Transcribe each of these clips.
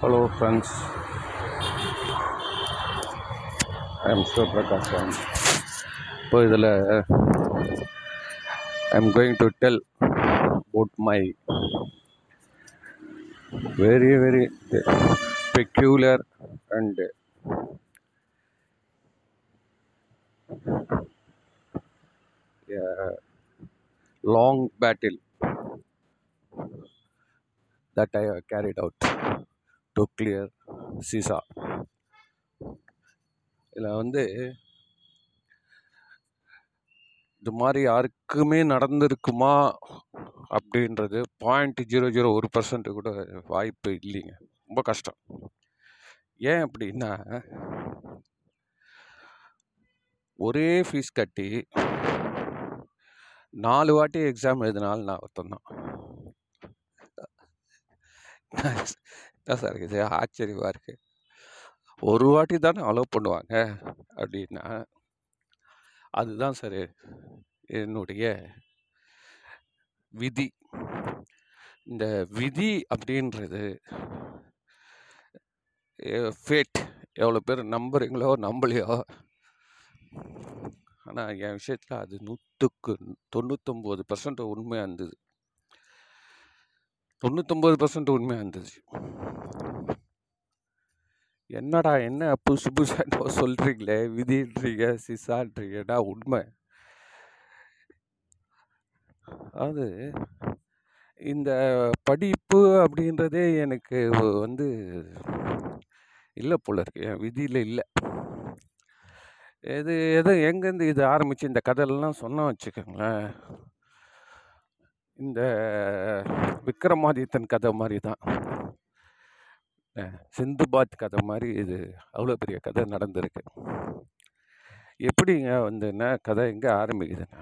Hello friends, I am Sivaprakasan. இப்போ இதில் I am going to tell about my very very peculiar and long battle that I have carried out To clear இதில் வந்து இது மாதிரி யாருக்குமே நடந்திருக்குமா அப்படின்றது பாயிண்ட் ஜீரோ ஜீரோ ஒரு பர்சன்ட் கூட வாய்ப்பு இல்லைங்க. ரொம்ப கஷ்டம். ஏன் அப்படின்னா ஒரே ஃபீஸ் கட்டி நாலு வாட்டி எக்ஸாம் எழுதினாலும் நான் ஒருத்தன் தான் சார் இது ஆச்சரியமாக இருக்குது ஒரு வாட்டி தானே அலோவ் பண்ணுவாங்க அப்படின்னா அதுதான் சார் என்னுடைய விதி. இந்த விதி அப்படின்றது ஃபேட் எவ்வளோ பேர் நம்புறீங்களோ நம்பலையோ ஆனால் என் விஷயத்தில் அது நூற்றுக்கு தொண்ணூத்தொம்பது பர்சன்ட் உண்மையாக இருந்தது. தொண்ணூத்தொம்பது பர்சன்ட் உண்மையாக இருந்துச்சு. என்னடா என்ன புதுசு புதுசாக சொல்கிறீங்களே விதின்றீங்க சிசான்றீங்கடா உண்மை. அதாவது இந்த படிப்பு அப்படின்றதே எனக்கு வந்து இல்லை போல இருக்கு. என் விதியில் இல்லை. எது எது எங்கேருந்து இது ஆரம்பித்து இந்த கதையெல்லாம் சொன்னால் வச்சுக்கோங்களேன். இந்த விக்ரமாதித்தன் கதை மாதிரி தான் சிந்துபாத் கதை மாதிரி இது அவ்வளோ பெரிய கதை நடந்திருக்கு. எப்படிங்க வந்து என்ன கதை எங்கே ஆரம்பிக்குதுன்னா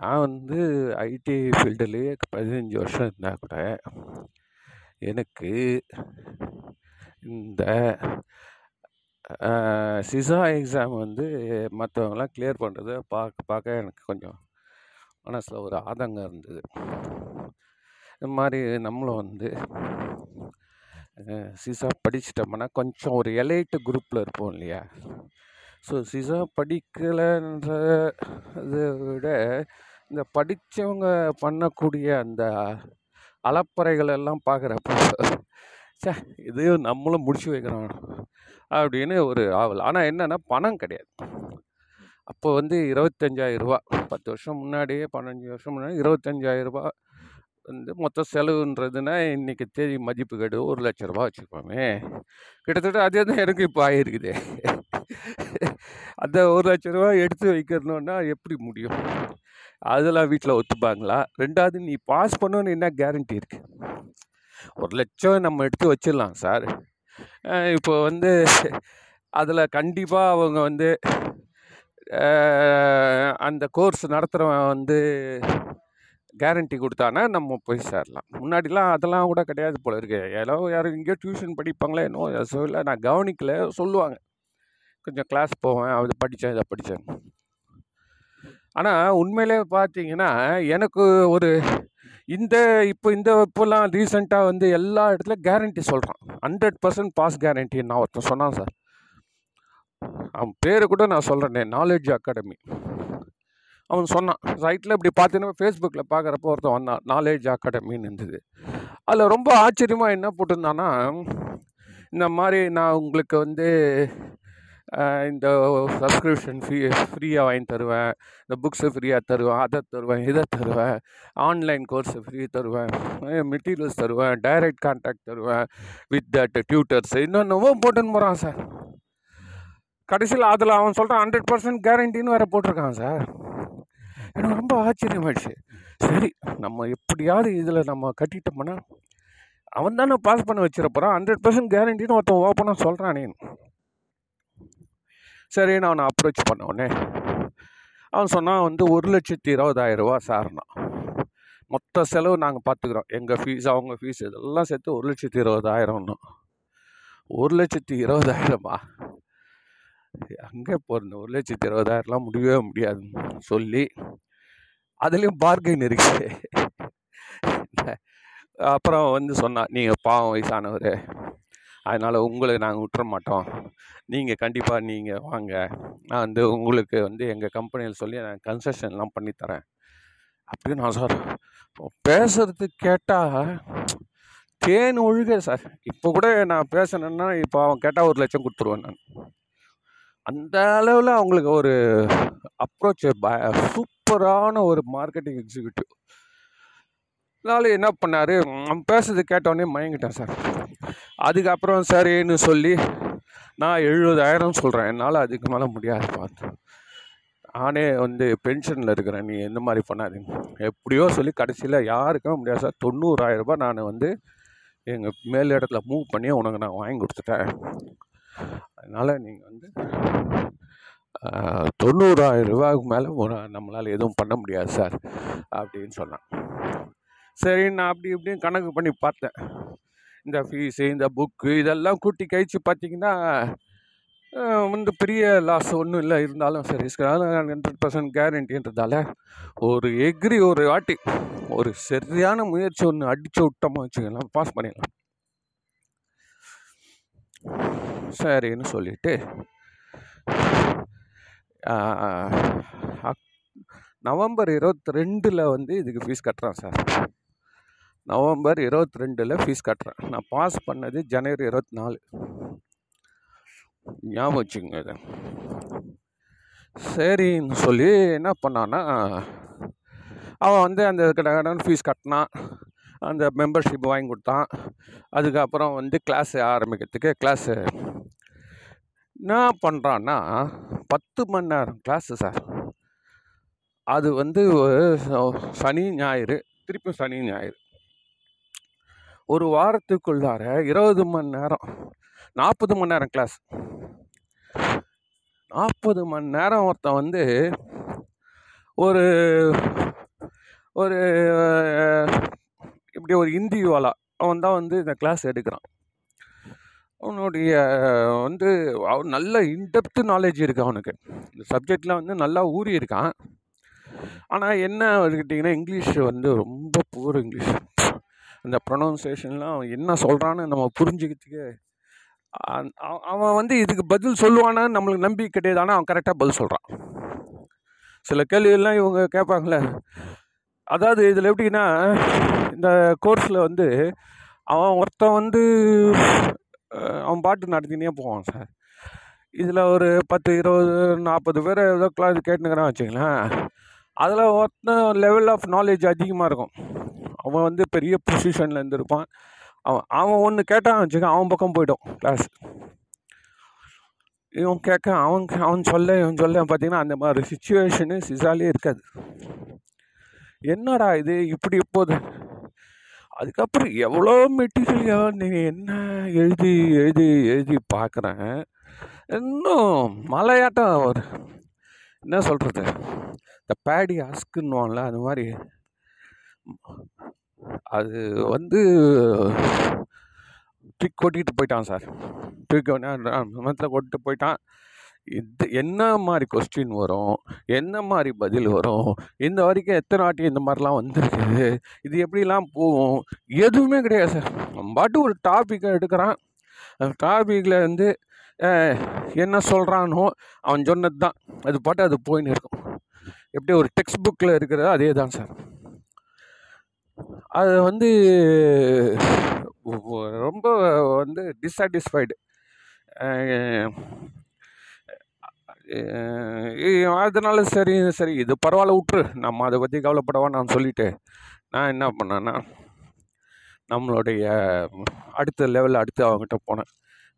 நான் வந்து ஐடி ஃபீல்டுலேயே பதினஞ்சு வருஷம் இருந்தால் கூட எனக்கு இந்த சிசா எக்ஸாம் வந்து மற்றவங்களாம் கிளியர் பண்ணுறத பார்க்க பார்க்க எனக்கு கொஞ்சம் மனசில் ஒரு ஆதங்கம் இருந்தது. இந்த மாதிரி நம்மளும் வந்து சிசா படிச்சிட்டோம்னா கொஞ்சம் ஒரு எலைட்டு குரூப்பில் இருப்போம் இல்லையா? ஸோ சிசா படிக்கலைன்றதை விட இந்த படித்தவங்க பண்ணக்கூடிய அந்த அலப்பறைகளெல்லாம் பார்க்குறப்போ சே இதையும் நம்மளும் முடிச்சு வைக்கிறோம் அப்படின்னு ஒரு ஆவல். ஆனால் என்னென்னா பணம் கிடையாது. அப்போ வந்து இருபத்தஞ்சாயிரரூபா. பத்து வருஷம் முன்னாடியே பதினஞ்சு வருஷம் முன்னாடி இருபத்தஞ்சாயிரரூபா வந்து மொத்த செலவுன்றதுன்னா இன்றைக்கி தேதி மதிப்பு கேடு ஒரு லட்ச ரூபா வச்சுக்கோமே. கிட்டத்தட்ட அதே தான் எனக்கு இப்போ ஆகிருக்குது அந்த ஒரு லட்ச ரூபா எடுத்து வைக்கணுன்னா எப்படி முடியும்? அதெல்லாம் வீட்டில் ஒத்துப்பாங்களா? ரெண்டாவது நீ பாஸ் பண்ணோன்னு என்ன கேரண்டி இருக்குது ஒரு லட்சம் நம்ம எடுத்து வச்சிடலாம் சார். இப்போ வந்து அதில் கண்டிப்பாக அவங்க வந்து அந்த கோர்ஸ் நடத்துகிறவன் வந்து கேரண்டி கொடுத்தானா நம்ம போய் சேரலாம். முன்னாடிலாம் அதெல்லாம் கூட கிடையாது போல இருக்கு. ஏதோ யாரும் எங்கேயோ டியூஷன் படிப்பாங்களே என்னோ சொல்ல நான் கவனிக்கல சொல்லுவாங்க. கொஞ்சம் கிளாஸ் போவேன் அது படித்தேன் இதை படித்தேன் ஆனால் உண்மையிலே பார்த்தீங்கன்னா எனக்கு ஒரு இந்த இப்போ இந்த இப்போல்லாம் ரீசெண்டாக வந்து எல்லா இடத்துல கேரண்டி சொல்கிறான் ஹண்ட்ரட் பர்சன்ட் பாஸ் கேரண்டி நான் ஒருத்தன் சொன்னான் சார். அவன் பேர் கூட நான் சொல்கிறேனே நாலேஜ் அகாடமி அவன் சொன்னான் சைட்டில் இப்படி பார்த்தீங்கன்னா ஃபேஸ்புக்கில் பார்க்குறப்போ ஒருத்தன் வந்தான் நாலேஜ் அகாடமின்னு இருந்தது. அதில் ரொம்ப ஆச்சரியமாக என்ன போட்டிருந்தான்னா இந்த மாதிரி நான் உங்களுக்கு வந்து இந்த சப்ஸ்கிரிப்ஷன் ஃப்ரீ ஃப்ரீயாக வாங்கி தருவேன் இந்த புக்ஸு ஃப்ரீயாக தருவேன் அதை தருவேன் இதை தருவேன் ஆன்லைன் கோர்ஸு ஃப்ரீ தருவேன் மெட்டீரியல்ஸ் தருவேன் டைரக்ட் கான்டாக்ட் தருவேன் வித் தட் டியூட்டர்ஸ் இன்னொன்னவோ போட்டுன்னு போகிறான் சார் கடைசியில் அதில் அவன் சொல்கிறான் ஹண்ட்ரட் பர்சன்ட் கேரண்டின்னு வேறு போட்டிருக்கான் சார் எனக்கு ரொம்ப ஆச்சரியமாயிடுச்சு. சரி நம்ம எப்படியாவது இதில் நம்ம கட்டிட்டோம்னா அவன் தானே பாஸ் பண்ண வச்சிடப்போகிறான் ஹண்ட்ரட் பர்சன்ட் கேரண்டின்னு ஒருத்தன் ஓப்பனாக சொல்கிறானே சரி நான் அவனை அப்ரோச் பண்ண உடனே அவன் சொன்னான் வந்து ஒரு லட்சத்தி இருபதாயிரம் ரூபா சார்னா மொத்த செலவு நாங்கள் பார்த்துக்குறோம் எங்கள் ஃபீஸ் அவங்க ஃபீஸ் இதெல்லாம் சேர்த்து ஒரு லட்சத்தி இருபதாயிரம்னா. ஒரு லட்சத்தி இருபதாயிரமா? அங்கே போகிறேன் ஒரு லட்சத்தி இருபதாயிரம்லாம் முடியவே முடியாதுன்னு சொல்லி அதுலேயும் பார்கெயின் இருக்கு. அப்புறம் வந்து சொன்னால் நீங்கள் பாவம் வயசானவர். அதனால் உங்களை நாங்கள் விட்டுற மாட்டோம் நீங்கள் கண்டிப்பாக நீங்கள் வாங்க. நான் வந்து உங்களுக்கு வந்து எங்கள் கம்பெனியில் சொல்லி நான் கன்செஷன்லாம் பண்ணித்தரேன் அப்படின்னு நான் சார் பேசுறது கேட்டால் தேன் ஒழுக சார். இப்போ கூட நான் பேசினேன்னா இப்போ அவன் கேட்டால் ஒரு லட்சம் கொடுத்துருவேன் நான். அந்த அளவில் அவங்களுக்கு ஒரு அப்ரோச் சூப்பரான ஒரு மார்க்கெட்டிங் எக்ஸிக்யூட்டிவ் அதனால என்ன பண்ணார்? அவன் பேசுறது கேட்டோடனே மயங்கிட்டேன் சார். அதுக்கப்புறம் சரின்னு சொல்லி நான் எழுபதாயிரம் சொல்கிறேன் என்னால் அதுக்கு மேலே முடியாது பார்த்து. நானே வந்து பென்ஷனில் இருக்கிறேன். நீ எந்த மாதிரி பண்ணாதீங்க. எப்படியோ சொல்லி கடைசியில் யாருக்கும் முடியாது சார். தொண்ணூறாயிரம் ரூபாய் நான் வந்து எங்கள் மேல் இடத்துல மூவ் பண்ணி உனக்கு நான் வாங்கி கொடுத்துட்டேன். அதனால் நீங்கள் வந்து தொண்ணூறாயிரம் ரூபாய்க்கு மேலே ஒரு நம்மளால் எதுவும் பண்ண முடியாது சார் அப்படின்னு சொன்னான். சரி நான் அப்படி இப்படின்னு கணக்கு பண்ணி பார்த்தேன். இந்த ஃபீஸு இந்த புக்கு இதெல்லாம் கூட்டி கழிச்சு பார்த்தீங்கன்னா வந்து பெரிய லாஸ் ஒன்றும் இல்லை. இருந்தாலும் சரி ஹண்ட்ரட் பர்சன்ட் கேரண்டின்றதால ஒரு எக்ரி ஒரு வாட்டி ஒரு சரியான முயற்சி ஒன்று அடித்து விட்டோமா வச்சுக்கலாம் பாஸ் பண்ணிடலாம். சரின்னு சொல்லிட்டு நவம்பர் இருபத்தி ரெண்டில் வந்து இதுக்கு ஃபீஸ் கட்டுறேன் சார். நவம்பர் இருபத்தி ரெண்டில் ஃபீஸ் கட்டுறேன். நான் பாஸ் பண்ணது ஜனவரி இருபத்தி நாலு ஞாபகம் வச்சுக்கோங்க இது. சரின்னு சொல்லி என்ன பண்ணான்னா அவன் வந்து அந்த கடன் ஃபீஸ் கட்டினான். அந்த மெம்பர்ஷிப் வாங்கி கொடுத்தான். அதுக்கப்புறம் வந்து கிளாஸ் ஆரம்பிக்கிறதுக்கு கிளாஸு என்ன பண்ணுறான்னா பத்து மணி நேரம் கிளாஸு சார் அது வந்து ஒரு சனி ஞாயிறு திருப்பி சனி ஞாயிறு. ஒரு வாரத்துக்குள்ளார இருபது மணி நேரம் நாற்பது மணி நேரம் கிளாஸ் நாற்பது மணி நேரம் ஒருத்தன் வந்து ஒரு ஒரு இப்படி ஒரு இந்தி வாலா. அவன் தான் வந்து இந்த கிளாஸ் எடுக்கிறான். அவனுடைய வந்து அவன் நல்ல இன்டெப்த்து நாலேஜ் இருக்குது அவனுக்கு. இந்த சப்ஜெக்டில் வந்து நல்லா ஊறி இருக்கான். ஆனால் என்ன கேட்டிங்கன்னா இங்கிலீஷ் வந்து ரொம்ப பூர் இங்கிலீஷ் அந்த ப்ரொனவுன்சேஷன்லாம் அவன் என்ன சொல்கிறான்னு நம்ம புரிஞ்சுக்கிறதுக்கு அவன் வந்து இதுக்கு பதில் சொல்லுவானான்னு நம்மளுக்கு நம்பிக்கை கிடையாது. ஆனால் அவன் கரெக்டாக பதில் சொல்கிறான் சில கேள்வியெல்லாம் இவங்க கேட்பாங்களே அதாவது இதில் எப்படின்னா இந்த கோர்ஸில் வந்து அவன் ஒருத்தன் வந்து அவன் பாட்டு நடத்தினே போவான் சார் இதில் ஒரு பத்து இருபது நாற்பது பேர் ஏதோ கிளாஸ் கேட்டுனுக்கிறான் வச்சுங்களேன் அதில் ஒருத்தன் லெவல் ஆஃப் நாலேஜ் அதிகமாக இருக்கும். அவன் வந்து பெரிய பொசிஷனில் இருந்திருப்பான். அவன் அவன் ஒன்று கேட்டான் வச்சுக்க அவன் பக்கம் போய்டும் கிளாஸ் இவன் கேட்க அவன் அவன் சொல்ல இவன் சொல்ல பார்த்தீங்கன்னா அந்த மாதிரி சுச்சுவேஷனு சிசாலே இருக்காது. என்னடா இது இப்படி இப்போது அதுக்கப்புறம் எவ்வளோ மெட்டீரியல் நீ என்ன எழுதி எழுதி எழுதி பார்க்குறேன் இன்னும் மலையாட்டம் ஒரு என்ன சொல்கிறது இந்த பேடி அஸ்க்குன்னுவான்ல அது மாதிரி. அது வந்து தூக்கி கொட்டிட்டு போயிட்டான் சார். தூக்கி மனத்தில் கொட்டிட்டு போயிட்டான். இது என்ன மாதிரி கொஸ்டின் வரும்? என்ன மாதிரி பதில் வரும்? இந்த வரைக்கும் எத்தனை வாட்டி இந்த மாதிரிலாம் வந்துருக்குது? இது எப்படிலாம் போகும்? எதுவுமே கிடையாது சார். நம்ம பாட்டு ஒரு டாப்பிக்கை எடுக்கிறான். அந்த டாப்பிக்கில் வந்து என்ன சொல்கிறானோ அவன் சொன்னது தான். அது பாட்டு அது போயின்னு இருக்கும். எப்படி ஒரு டெக்ஸ்ட் புக்கில் இருக்கிறதோ அதே தான் சார். அது வந்து ரொம்ப வந்து டிஸாட்டிஸ்ஃபைடு அதனால சரி சரி. இது பரவாயில்ல விட்ரு நம்ம அதை பற்றி கவலைப்படவா நான் சொல்லிட்டு நான் என்ன பண்ணேன்னா நம்மளுடைய அடுத்த லெவலில் அடுத்து அவங்ககிட்ட போனேன்.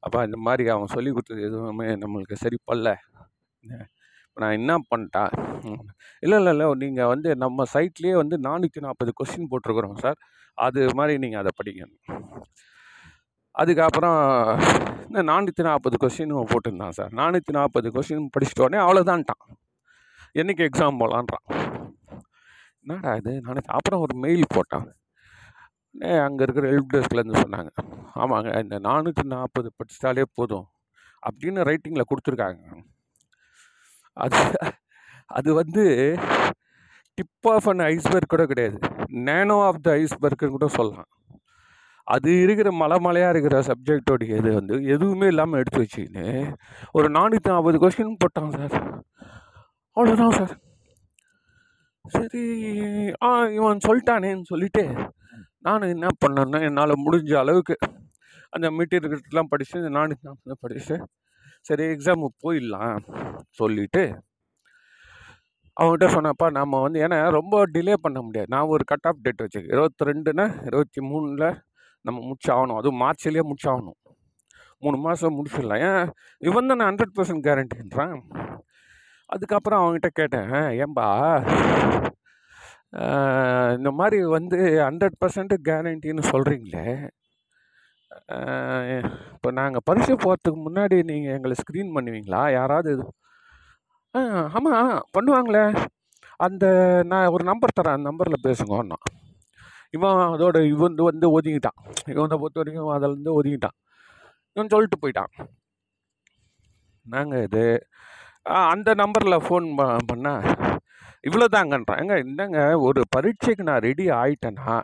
அப்போ இந்த மாதிரி அவன் சொல்லி கொடுத்தது எதுவுமே நம்மளுக்கு சரிப்பல்ல இப்போ நான் என்ன பண்ணிட்டேன் இல்லை இல்லை இல்லை. நீங்கள் வந்து நம்ம சைட்லேயே வந்து நானூற்றி நாற்பது கொஸ்டின் போட்டிருக்குறோம் சார் அது மாதிரி நீங்கள் அதை படிங்க. அதுக்கப்புறம் இந்த நானூற்றி நாற்பது கொஷினும் போட்டிருந்தான் சார் நானூற்றி நாற்பது கொஷின் படிச்சிட்ட உடனே அவ்வளோதான்ட்டான் என்னைக்கு எக்ஸாம் போகலான்றான் என்னடா இது? நானூற்றி அப்புறம் ஒரு மெயில் போட்டான். அங்கே இருக்கிற ஹெல்ப் டெஸ்க்லேருந்து சொன்னாங்க. ஆமாங்க இந்த நானூற்றி நாற்பது படிச்சிட்டாலே போதும் அப்படின்னு ரைட்டிங்கில் கொடுத்துருக்காங்க. அது அது வந்து டிப் ஆஃப் அன் ஐஸ்பர்க் கூட கிடையாது. நேனோ ஆஃப் த ஐஸ்பர்க்குன்னு கூட சொல்லலாம். அது இருக்கிற மலை மலையாக இருக்கிற சப்ஜெக்டோடைய இது வந்து எதுவுமே இல்லாமல் எடுத்து வச்சுக்கின்னு ஒரு நானூற்றி நாற்பது கொஸ்டின் போட்டான் சார் அவ்வளோதான் சார் சரி ஆ இவன் சொல்லிட்டானேன்னு சொல்லிட்டு நான் என்ன பண்ணேன்னா என்னால் முடிஞ்ச அளவுக்கு அந்த மெட்டீரியல்லாம் படித்து நானூற்றி நாற்பது படித்து சரி எக்ஸாமுக்கு போயிடலாம் சொல்லிவிட்டு அவங்ககிட்ட சொன்னப்பா நம்ம வந்து ஏன்னா ரொம்ப டிலே பண்ண முடியாது. நான் ஒரு கட் ஆஃப் டேட் வச்சுருக்கேன். இருபத்தி ரெண்டுன்னா இருபத்தி மூணில் நம்ம முடிச்சாகணும். அதுவும் மார்ச்லேயே முடிச்சாகணும். மூணு மாதம் முடிச்சிடலாம். ஏன்? இவன் தான் ஹண்ட்ரட் பர்சன்ட் கேரண்டின்றான் அதுக்கப்புறம் அவங்ககிட்ட கேட்டேன் ஏன்பா? இந்த மாதிரி வந்து ஹண்ட்ரட் பர்சன்ட் கேரண்டின்னு சொல்கிறீங்களே இப்போ நாங்கள் பரிசு போகிறதுக்கு முன்னாடி நீங்கள் எங்களை ஸ்க்ரீன் பண்ணுவீங்களா? யாராவது இது. ஆமாம் பண்ணுவாங்களே. அந்த நான் ஒரு நம்பர் தரேன் அந்த நம்பரில் பேசுங்கண்ணா இவன் அதோட இவன் வந்து ஒதுங்கிட்டான். இவனை பொறுத்த வரைக்கும் அதிலேருந்து ஒதுங்கிட்டான். இவன் சொல்லிட்டு போயிட்டான். நாங்கள் இது? அந்த நம்பரில் ஃபோன் பண்ணால் இவ்வளோ தாங்கன்றான் ஏங்க என்னங்க ஒரு பரீட்சைக்கு நான் ரெடி ஆகிட்டேன்னா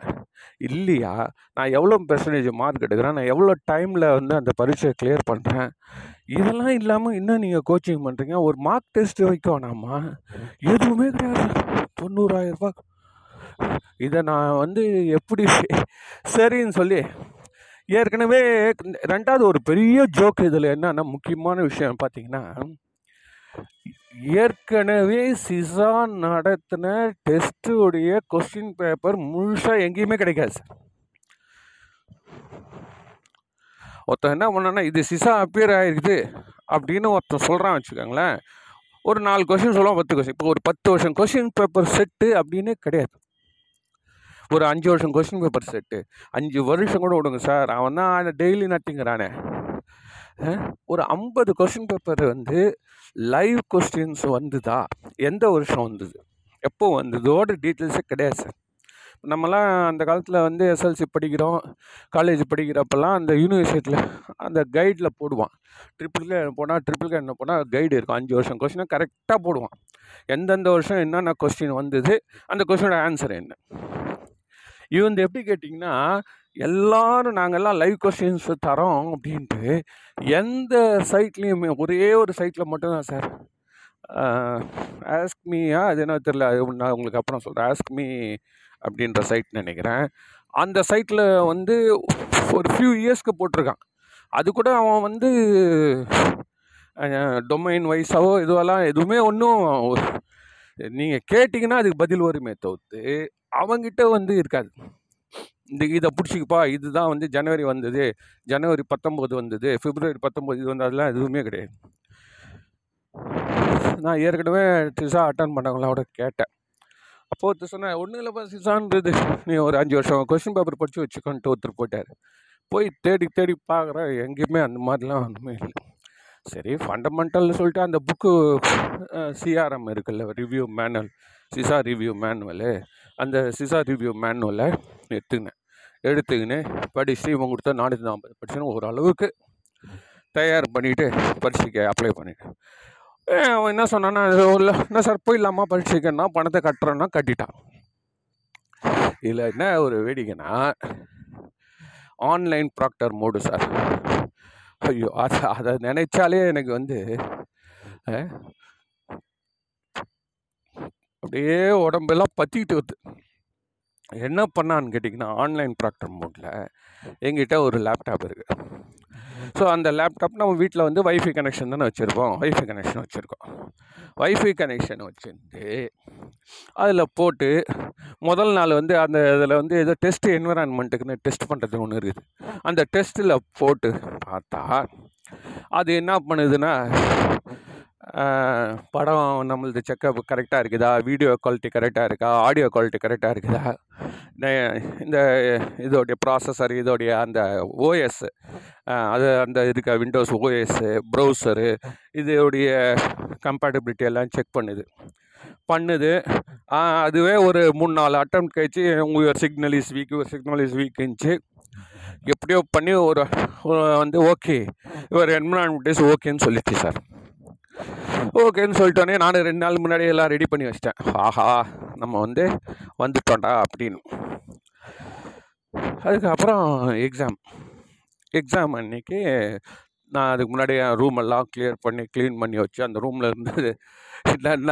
இல்லையா? நான் எவ்வளோ பெர்சன்டேஜ் மார்க் எடுக்கிறேன்? நான் எவ்வளோ டைமில் வந்து அந்த பரீட்சையை கிளியர் பண்ணுறேன் இதெல்லாம் இல்லாமல் இன்னும் நீங்கள் கோச்சிங் பண்ணுறீங்க ஒரு மார்க் டெஸ்ட் வைக்க வேணாமா எதுவுமே கிடையாது. தொண்ணூறாயிரம் ரூபாய். இதை நான் வந்து எப்படி சரின்னு சொல்லி ஏற்கனவே ரெண்டாவது ஒரு பெரிய ஜோக் இதில் என்னன்னா முக்கியமான விஷயம் பார்த்தீங்கன்னா ஏற்கனவே சிசா நடத்தின டெஸ்ட்டுடைய கொஸ்டின் பேப்பர் முழுசாக எங்கேயுமே கிடைக்காது சார் ஒருத்தன் என்ன பண்ணான்னா இது சிசா அப்பியர் ஆகிருக்குது அப்படின்னு ஒருத்தன் சொல்கிறான் வச்சுக்கோங்களேன். ஒரு நாலு கொஷின் சொல்லுவான் பத்து கொஸ்டின் இப்போ ஒரு பத்து வருஷம் கொஸ்டின் பேப்பர் செட்டு அப்படின்னே கிடையாது. ஒரு அஞ்சு வருஷம் கொஸ்டின் பேப்பர் செட்டு அஞ்சு வருஷம் கூட விடுங்க சார் அவன் தான் டெய்லி நட்டிங்கிறானே. ஒரு ஐம்பது கொஸ்டின் பேப்பர் வந்து லைவ் கொஸ்டின்ஸ் வந்துதா? எந்த வருஷம் வந்தது? எப்போ வந்ததோட டீட்டெயில்ஸே கிடையாது சார் நம்மலாம் அந்த காலத்தில் வந்து எஸ்எல்சி படிக்கிறோம். காலேஜ் படிக்கிறப்பெல்லாம் அந்த யூனிவர்சிட்டியில் அந்த கைடில் போடுவான். ட்ரிபிள் கே போனால் ட்ரிபிள் கே என்ன போனால் கைடு இருக்கும். அஞ்சு வருஷம் கொஸ்டினை கரெக்டாக போடுவான். எந்தெந்த வருஷம் என்னென்ன கொஸ்டின் வந்தது? அந்த கொஸ்டினோட ஆன்சர் என்ன? இவன் எப்படி கேட்டிங்கன்னா எல்லாரும் நாங்கள்லாம் லைவ் கொஸ்டின்ஸ் தரோம் அப்படின்ட்டு எந்த சைட்லேயுமே ஒரே ஒரு சைட்டில் மட்டும்தான் சார் ஆஸ்க்மியா அது என்ன தெரில அது நான் உங்களுக்கு அப்புறம் சொல்கிறேன் ஆஸ்க் மீ அப்படின்ற சைட் நினைக்கிறேன். அந்த சைட்டில் வந்து ஒரு ஃபியூ இயர்ஸ்க்கு போட்டிருக்கான். அது கூட அவன் வந்து டொமைன் வைஸாவோ இதுவெல்லாம் எதுவுமே ஒன்றும் நீங்கள் கேட்டிங்கன்னா அதுக்கு பதில் வருமே தவிர்த்து அவங்கிட்ட வந்து இருக்காது. இந்த இதை பிடிச்சிக்கப்பா இதுதான் வந்து ஜனவரி வந்தது ஜனவரி பத்தொம்போது வந்தது பிப்ரவரி பத்தொம்போது இது வந்து அதெல்லாம் எதுவுமே கிடையாது. நான் ஏற்கனவே திசா அட்டன் பண்ணவங்களோட கேட்டேன். அப்போது சொன்னேன் ஒன்றும் இல்லைப்பா சிசான்றது நீ ஒரு அஞ்சு வருஷம் கொஸ்டின் பேப்பர் படித்து வச்சுக்கோன்ட்டு ஒருத்தர் போட்டார் போய் தேடி தேடி பார்க்குறேன் எங்கேயுமே அந்த மாதிரிலாம் ஒன்றுமே இல்லை. சரி ஃபண்டமெண்டல்னு சொல்லிட்டு அந்த புக்கு சிஆர்எம் இருக்குல்ல review manual CISA review manual. அந்த சிசா ரிவ்யூ மேனுவலை எடுத்துக்கினேன். எடுத்துக்கின்னு படித்து இவங்க கொடுத்தா நானூற்றி நாற்பது படிச்சுன்னு ஓரளவுக்கு தயார் பண்ணிவிட்டு பரீட்சைக்கு அப்ளை பண்ணிட்டேன். அவன் என்ன சொன்னான்னா இல்லை என்ன சார் போயிடலாமா பரீட்சைக்குன்னா பணத்தை கட்டுறேன்னா கட்டிட்டான். இதில் என்ன ஒரு வேடிக்கைன்னா ஆன்லைன் ப்ராக்டர் மோடு சார் ஐயோ அதை அதை நினைச்சாலே எனக்கு வந்து அப்படியே உடம்பெல்லாம் பற்றிக்கிட்டு வருது. என்ன பண்ணான்னு கேட்டிங்கன்னா ஆன்லைன் ப்ராக்டர் மோட்டில் எங்கிட்ட ஒரு லேப்டாப் இருக்குது ஸோ அந்த லேப்டாப் நம்ம வீட்டில் வந்து வைஃபை கனெக்ஷன் தானே வச்சுருப்போம். வைஃபை கனெக்ஷன் வச்சுருக்கோம். வைஃபை கனெக்ஷன் வச்சுருந்து அதில் போட்டு முதல் நாள் வந்து அந்த இதில் வந்து ஏதோ டெஸ்ட் என்விரான்மெண்ட்டுக்குன்னு டெஸ்ட் பண்ணுறது ஒன்று இருக்குது. அந்த டெஸ்ட்டில் போட்டு பார்த்தா அது என்ன பண்ணுதுன்னா படம் நம்மளது செக்கப் கரெக்டாக இருக்குதா? வீடியோ குவாலிட்டி கரெக்டாக இருக்கா? ஆடியோ குவாலிட்டி கரெக்டாக இருக்குதா? இந்த இதோடைய ப்ராசஸர் இதோடைய அந்த ஓஎஸ் அது அந்த இருக்க விண்டோஸ் ஓஎஸ்ஸு ப்ரௌசரு இதோடைய கம்பேட்டபிலிட்டி எல்லாம் செக் பண்ணுது. பண்ணுது. அதுவே ஒரு மூணு நாலு அட்டம் கழிச்சு உங்கள் சிக்னல் இஸ் வீக் ஒரு சிக்னல் இஸ் வீக்குன்ச்சு எப்படியோ பண்ணி ஒரு வந்து ஓகே ஒரு என்வரான்மெண்ட் இஸ் ஓகேன்னு சொல்லிச்சு சார். ஓகேன்னு சொல்லிட்டோன்னே நான் ரெண்டு நாள் முன்னாடி எல்லாம் ரெடி பண்ணி வச்சிட்டேன். ஆஹா நம்ம வந்து வந்துட்டோண்டா அப்படின்னு. அதுக்கப்புறம் எக்ஸாம் எக்ஸாம் அன்னைக்கு நான் அதுக்கு முன்னாடி என் ரூம் எல்லாம் கிளியர் பண்ணி க்ளீன் பண்ணி வச்சு அந்த ரூமில் இருந்து என்னென்ன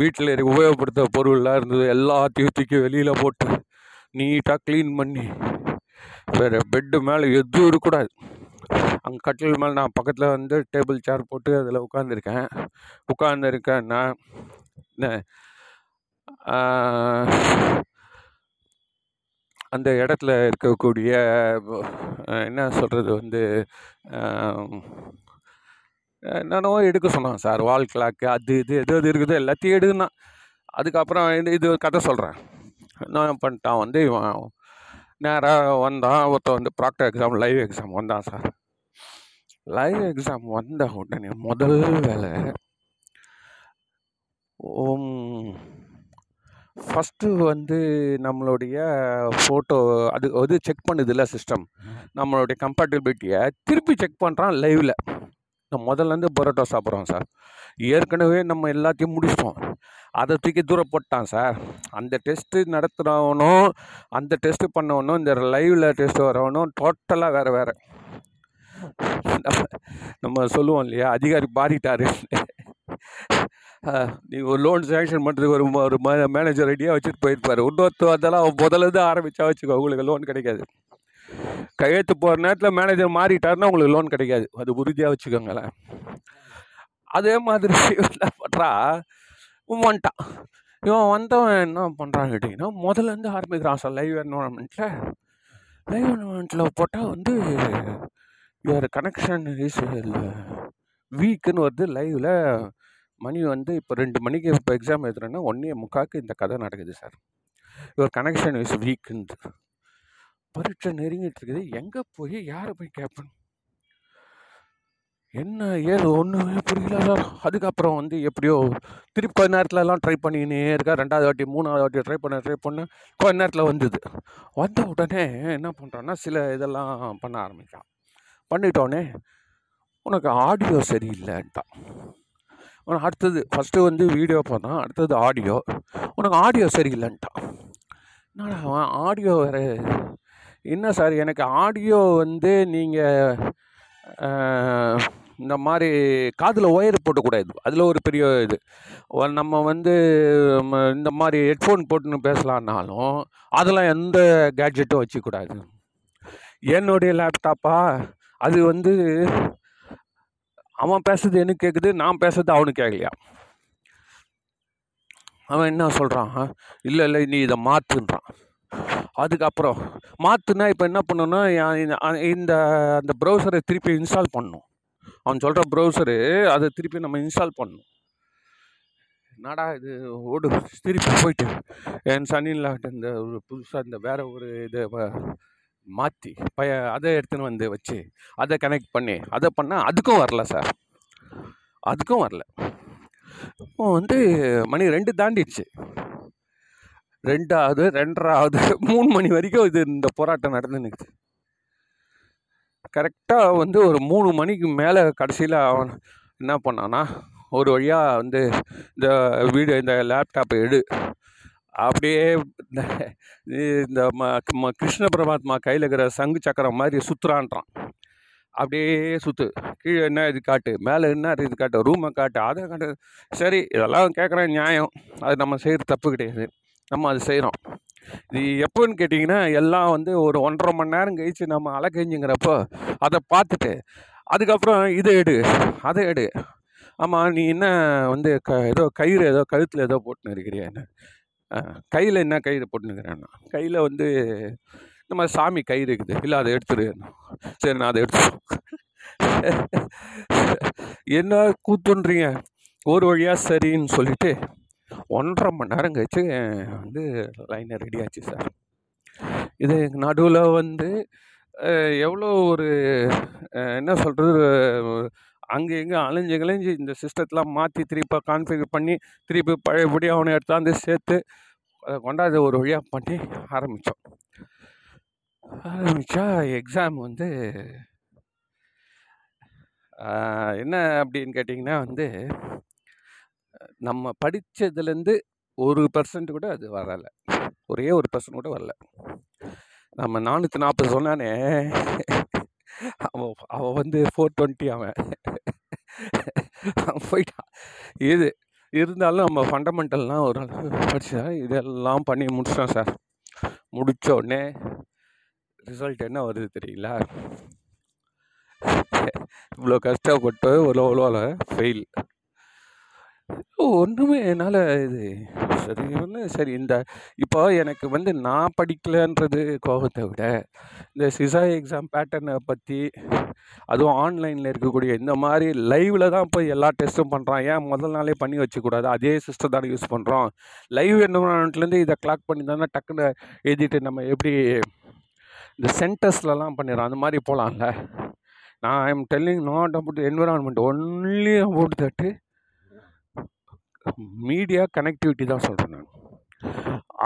வீட்டில் உபயோகப்படுத்த பொருள்லாம் இருந்தது எல்லாத்தையும் தூக்கி வெளியில் போட்டு நீட்டாக க்ளீன் பண்ணி வேறு பெட்டு மேலே எதுவும் இருக்கக்கூடாது. அங்கே கட்டில் மேலே நான் பக்கத்தில் வந்து டேபிள் சேர் போட்டு அதில் உட்காந்துருக்கேன் உட்காந்துருக்கேன்னா என்ன அந்த இடத்துல இருக்கக்கூடிய என்ன சொல்கிறது வந்து என்னென்னோ எடுக்க சொன்னான் சார். வால் கிளாக்கு அது இது எது எது இருக்குது எல்லாத்தையும் எடுக்குன்னா அதுக்கப்புறம் இது இது கதை சொல்கிறேன் என்ன பண்ணிட்டான் வந்து இவன் நேராக வந்தான் ஒருத்தன் வந்து ப்ராக்டர் எக்ஸாம் லைவ் எக்ஸாம் வந்தான் சார் லைவ் எக்ஸாம் வந்த உடனே முதல் வேலை ஃபஸ்ட்டு வந்து நம்மளுடைய ஃபோட்டோ அது அது செக் பண்ணுதில்ல சிஸ்டம் நம்மளுடைய கம்பேட்டபிலிட்டியை திருப்பி செக் பண்ணுறான் லைவில் முதல்லேருந்து பரோட்டா சாப்பிட்றோம் சார். ஏற்கனவே நம்ம எல்லாத்தையும் முடிச்சிட்டோம். அதை தூக்கி தூரம் போட்டான் சார். அந்த டெஸ்ட்டு நடத்துகிறவனும் அந்த டெஸ்ட்டு பண்ணவனும் இந்த லைவில் டெஸ்ட் வரவனும் டோட்டலாக வேறு வேறு. நம்ம சொல்லுவோம் இல்லையா? அதிகாரி பாடிட்டாரு நீ ஒரு லோன் சேங்ஷன் பண்ணுறதுக்கு ஒரு ஒரு மேனேஜர் ரெடியாக வச்சுட்டு போயிருப்பாரு. இன்னொருத்தர் அதெல்லாம் முதல்ல தான் ஆரம்பித்தா வச்சுக்கோ உங்களுக்கு லோன் கிடைக்காது. கையெழுத்து போகிற நேரத்தில் மேனேஜர் மாறிட்டாருன்னா உங்களுக்கு லோன் கிடைக்காது. அது உறுதியாக வச்சுக்கோங்களேன். அதே மாதிரி என்ன பண்ணுறா வந்துட்டான் இவன் வந்தவன் என்ன பண்ணுறான்னு கேட்டிங்கன்னா முதல்ல இருந்து ஆரம்பிக்கிறான் சார் லைவ் என்வரான்மெண்ட்டில் லைவ் என்வரான்மெண்ட்டில் போட்டால் வந்து யுவர் கனெக்ஷன் இஸ் வீக்குன்னு வருது. லைவில் மணி வந்து இப்போ ரெண்டு மணிக்கு இப்போ எக்ஸாம் எழுதுறேன்னா ஒன்றே முக்காக்கு இந்த கதை நடக்குது சார் யுவர் கனெக்ஷன் இஸ் வீக்குன்னு பரீட்சை நெருங்கிட்டு இருக்குது. எங்கே போய் யாரை போய் கேட்பேன் என்ன ஏது? ஒன்றுமே புரியல. சார் அதுக்கப்புறம் வந்து எப்படியோ திருப்பி கொஞ்ச நேரத்துலலாம் ட்ரை பண்ணினே இருக்கா. ரெண்டாவது வாட்டி மூணாவது வாட்டி ட்ரை பண்ண ட்ரை பண்ண கொஞ்ச நேரத்தில் வந்தது. வந்த உடனே என்ன பண்ணுறான்னா சில இதெல்லாம் பண்ண ஆரம்பிக்கலாம் பண்ணிட்டோடனே உனக்கு ஆடியோ சரியில்லைன்ட்டான். உனக்கு அடுத்தது ஃபஸ்ட்டு வந்து வீடியோ பார்த்தான் அடுத்தது ஆடியோ உனக்கு ஆடியோ சரியில்லைன்ட்டான். என்னடா அவன்? ஆடியோ வேறு என்ன சார் எனக்கு ஆடியோ வந்து நீங்கள் இந்த மாதிரி காதில் ஒயர் போட்டக்கூடாது அதில் ஒரு பெரிய இது. நம்ம வந்து இந்த மாதிரி ஹெட்ஃபோன் போட்டுன்னு பேசலான்னாலும் அதெல்லாம் எந்த கேட்ஜெட்டும் வச்சுக்கூடாது. என்னுடைய லேப்டாப்பா அது வந்து அவன் பேசுறது எனக்கு கேட்குது நான் பேசுறது அவனுக்கு கேட்கலையா அவன் என்ன சொல்கிறான் இல்லை இல்லை நீ இதை மாற்றுன்றான் அதுக்கப்புறம் மாற்றுனா இப்போ என்ன பண்ணணும்னா இந்த அந்த ப்ரௌசரை திருப்பி இன்ஸ்டால் பண்ணணும் அவன் சொல்கிற ப்ரௌசரு அதை திருப்பி நம்ம இன்ஸ்டால் பண்ணணும் என்னடா இது? ஓடு திருப்பி போயிட்டு என் சனிலாட்ட இந்த ஒரு புதுசாக இந்த வேற ஒரு இதை மாற்றி பய அதை எடுத்துன்னு வந்து வச்சு அதை கனெக்ட் பண்ணி. அதை பண்ணால் அதுக்கும் வரல சார். அதுக்கும் வரல. இப்போ வந்து மணி ரெண்டு தாண்டிடுச்சு. ரெண்டாவது ரெண்டராவது மூணு மணி வரைக்கும் இது இந்த போராட்டம் நடந்து நிற்குது கரெக்டாக வந்து ஒரு மூணு மணிக்கு மேலே கடைசியில் அவன் என்ன பண்ணான்னா ஒரு வழியாக வந்து இந்த வீடு இந்த லேப்டாப்பை எடு. அப்படியே இந்த இந்த ம ம- கிருஷ்ண பரமாத்மா கையில் இருக்கிற சங்கு சக்கரம் மாதிரி சுற்றுறான்றான் அப்படியே சுற்று கீழே என்ன இது காட்டு மேலே என்ன இது காட்டு ரூமை காட்டு அதை காட்டு சரி இதெல்லாம் கேட்குறேன் நியாயம். அது நம்ம செய்கிற தப்பு கிடையாது. நம்ம அது செய்கிறோம் இது எப்போன்னு கேட்டிங்கன்னா எல்லாம் வந்து ஒரு ஒன்றரை மணி நேரம் கழிச்சு நம்ம அலக்கஞ்சுங்கிறப்போ அதை பார்த்துட்டு அதுக்கப்புறம் இதை எடு அதை எடு. ஆமாம் நீ என்ன வந்து க ஏதோ கயிறு ஏதோ கழுத்தில் ஏதோ போட்டுன்னு இருக்கிறியா என்ன? கையில் என்ன கயிறு போட்டுனுக்கிறேன்னா கையில் வந்து நம்ம சாமி கயிறு இருக்குது. இல்லை அதை எடுத்துரு. சரி நான் அதை எடுத்து என்ன கூத்துன்றீங்க? ஒரு வழியாக சரின்னு சொல்லிவிட்டு ஒன்றரை மணி நேரம் கழிச்சு வந்து லைனை ரெடி ஆச்சு சார் இது நடுவில் வந்து எவ்வளோ ஒரு என்ன சொல்கிறது அங்கே இங்கே அலைஞ்சு கிளைஞ்சு இந்த சிஸ்டத்தெலாம் மாற்றி திருப்பி கான்ஃபிகர் பண்ணி திருப்பி பழையபடி அவனை எடுத்தாந்து சேர்த்து அதை கொண்டாந்து ஒரு வழியாக பண்ணி ஆரம்பித்தோம் ஆரம்பித்தா எக்ஸாம் வந்து என்ன அப்படின்னு கேட்டிங்கன்னா வந்து நம்ம படித்ததுலேருந்து ஒரு பர்சன்ட் கூட அது வரலை. ஒரே ஒரு பர்சன்ட் கூட வரல. நம்ம நானூற்றி நாற்பது சொன்னானே அவன் அவன் வந்து ஃபோர் டுவெண்ட்டி அவன். அவன் போயிட்டான் இது இருந்தாலும் நம்ம ஃபண்டமெண்டல்லாம் ஒரு படிச்சா இதெல்லாம் பண்ணி முடிச்சிட்டோம் சார். முடித்த உடனே ரிசல்ட் என்ன வருது தெரியுங்களா? இவ்வளோ கஷ்டப்பட்டு ஒரு அவ்வளோ ஃபெயில் ஒன்றுமே என்னால் இது சரி ஒன்று சரி இந்த இப்போ எனக்கு வந்து நான் படிக்கலைன்றது கோபத்தை விட இந்த சிசா எக்ஸாம் பேட்டர்னை பற்றி அதுவும் ஆன்லைனில் இருக்கக்கூடிய இந்த மாதிரி லைவில் தான் போய் எல்லா டெஸ்ட்டும் பண்ணுறான் ஏன் முதல் நாளே பண்ணி வச்சுக்கூடாது? அதே சிஸ்டம் தானே யூஸ் பண்ணுறோம் லைவ் என்வரான்மெண்ட்லேருந்து இதை கிளாக் பண்ணி தானே டக்குன்னு எழுதிட்டு நம்ம எப்படி இந்த சென்டர்ஸ்லலாம் பண்ணிடுறோம் அந்த மாதிரி போகலாம்ல நான் I am telling not about environment only about that media connectivity தான் சொல்கிறேன் நான்.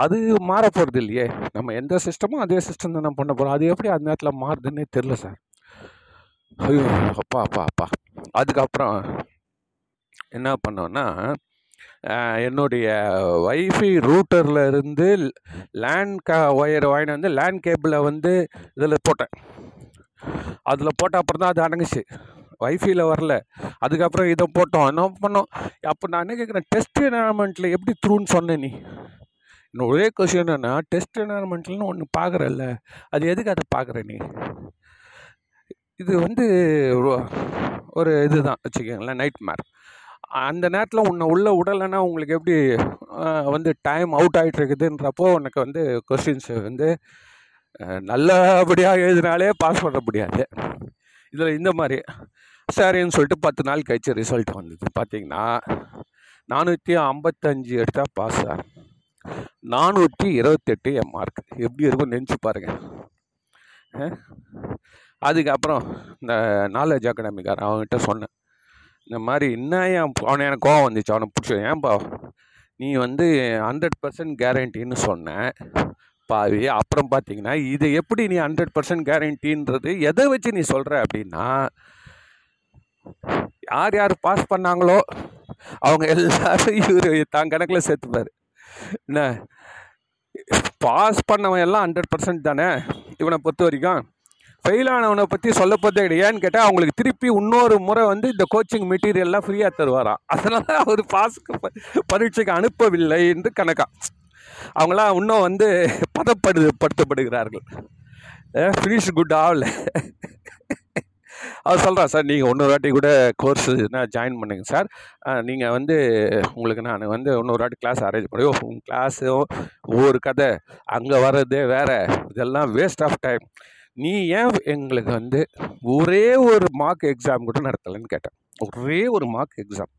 அது மாற போகிறது இல்லையே? நம்ம எந்த சிஸ்டமும் அதே சிஸ்டம் தான் பண்ண போகிறோம் அது எப்படி அந்த நேரத்தில் மாறுதுன்னே தெரில சார் ஐயோ அப்பா அப்பா அப்பா. அதுக்கப்புறம் என்ன பண்ணோன்னா என்னுடைய வைஃபை ரூட்டரில் இருந்து லேண்ட் க ஒயர் வாங்கிட்டு வந்து லேண்ட் கேபிளை வந்து இதில் போட்டேன். அதில் போட்ட அப்புறம் தான் அது அடங்குச்சு. வைஃபையில் வரல. அதுக்கப்புறம் இதை போட்டோம். என்ன பண்ணோம்? அப்போ நான் என்ன கேட்குறேன்? டெஸ்ட் என்வரான்மெண்ட்டில் எப்படி த்ரூன்னு சொன்னேன் நீ. இன்னும் ஒரே கொஸ்டின் என்னன்னா டெஸ்ட் என்வரன்மெண்ட்லன்னு ஒன்று பார்க்குறல்ல அது எதுக்கு அதை பார்க்குற நீ? இது வந்து ஒரு- இதுதான் வச்சுக்கோங்களேன் நைட் மேர் அந்த நேரத்தில் உன்னை உள்ளே விடலைன்னா உங்களுக்கு எப்படி வந்து டைம் அவுட் ஆகிட்டு இருக்குதுன்றப்போ உனக்கு வந்து கொஸ்டின்ஸ் வந்து நல்லபடியாக எழுதினாலே பாஸ் பண்ண முடியாது. இதில் இந்த மாதிரி. சரின்னு சொல்லிட்டு பத்து நாள் கழிச்சு ரிசல்ட் வந்தது. பார்த்தீங்கன்னா நானூற்றி ஐம்பத்தஞ்சு எடுத்தால் பாஸ் சார் நானூற்றி இருபத்தெட்டு என் மார்க் எப்படி இருக்கும் நினச்சி பாருங்கள் அதுக்கப்புறம் இந்த நாலேஜ் அகாடமிக்காரன் அவன்கிட்ட சொன்னேன். இந்த மாதிரி என்ன ஏன் அவனை எனக்கு கோவம் வந்துச்சு. அவனை பிடிச்ச ஏன்பா நீ வந்து ஹண்ட்ரட் பர்சன்ட் கேரண்டின்னு சொன்ன. பாவி அப்புறம் பார்த்தீங்கன்னா இது எப்படி நீ ஹண்ட்ரட் பர்சன்ட் கேரண்டின்றது எதை வச்சு நீ சொல்கிற அப்படின்னா யார் யார் பாஸ் பண்ணாங்களோ அவங்க எல்லாரும் இவர் தான் கணக்கில் சேர்த்துப்பார். என்ன? பாஸ் பண்ணவன் எல்லாம் ஹண்ட்ரட் பர்சன்ட் தானே? இவனை பொறுத்த வரைக்கும். ஃபெயில் ஆனவனை பற்றி சொல்ல போதே கிடையாது. ஏன்னு கேட்டால் அவங்களுக்கு திருப்பி இன்னொரு முறை வந்து இந்த கோச்சிங் மெட்டீரியல்லாம் ஃப்ரீயாக தருவாராம். அதனால் அவர் பாஸுக்கு பரீட்சைக்கு அனுப்பவில்லை என்று கணக்கா. அவங்களாம் இன்னும் வந்து பதப்படுது படுத்தப்படுகிறார்கள். ஃபினிஷ் குட் ஆகலை. அவர் சொல்கிறான் சார் நீங்கள் இன்னொரு வாட்டி கூட கோர்ஸ் ஜாயின் பண்ணுங்க சார். நீங்கள் வந்து உங்களுக்கு நான் வந்து இன்னொரு வாட்டி கிளாஸ் அரேஞ்ச் பண்ணி உங்கள் கிளாஸும் ஒவ்வொரு கதை அங்கே வர்றதே வேறு. இதெல்லாம் வேஸ்ட் ஆஃப் டைம் நீ ஏன் எங்களுக்கு வந்து ஒரே ஒரு மார்க் எக்ஸாம் கூட நடத்தலைன்னு கேட்டேன். ஒரே ஒரு மார்க் எக்ஸாம்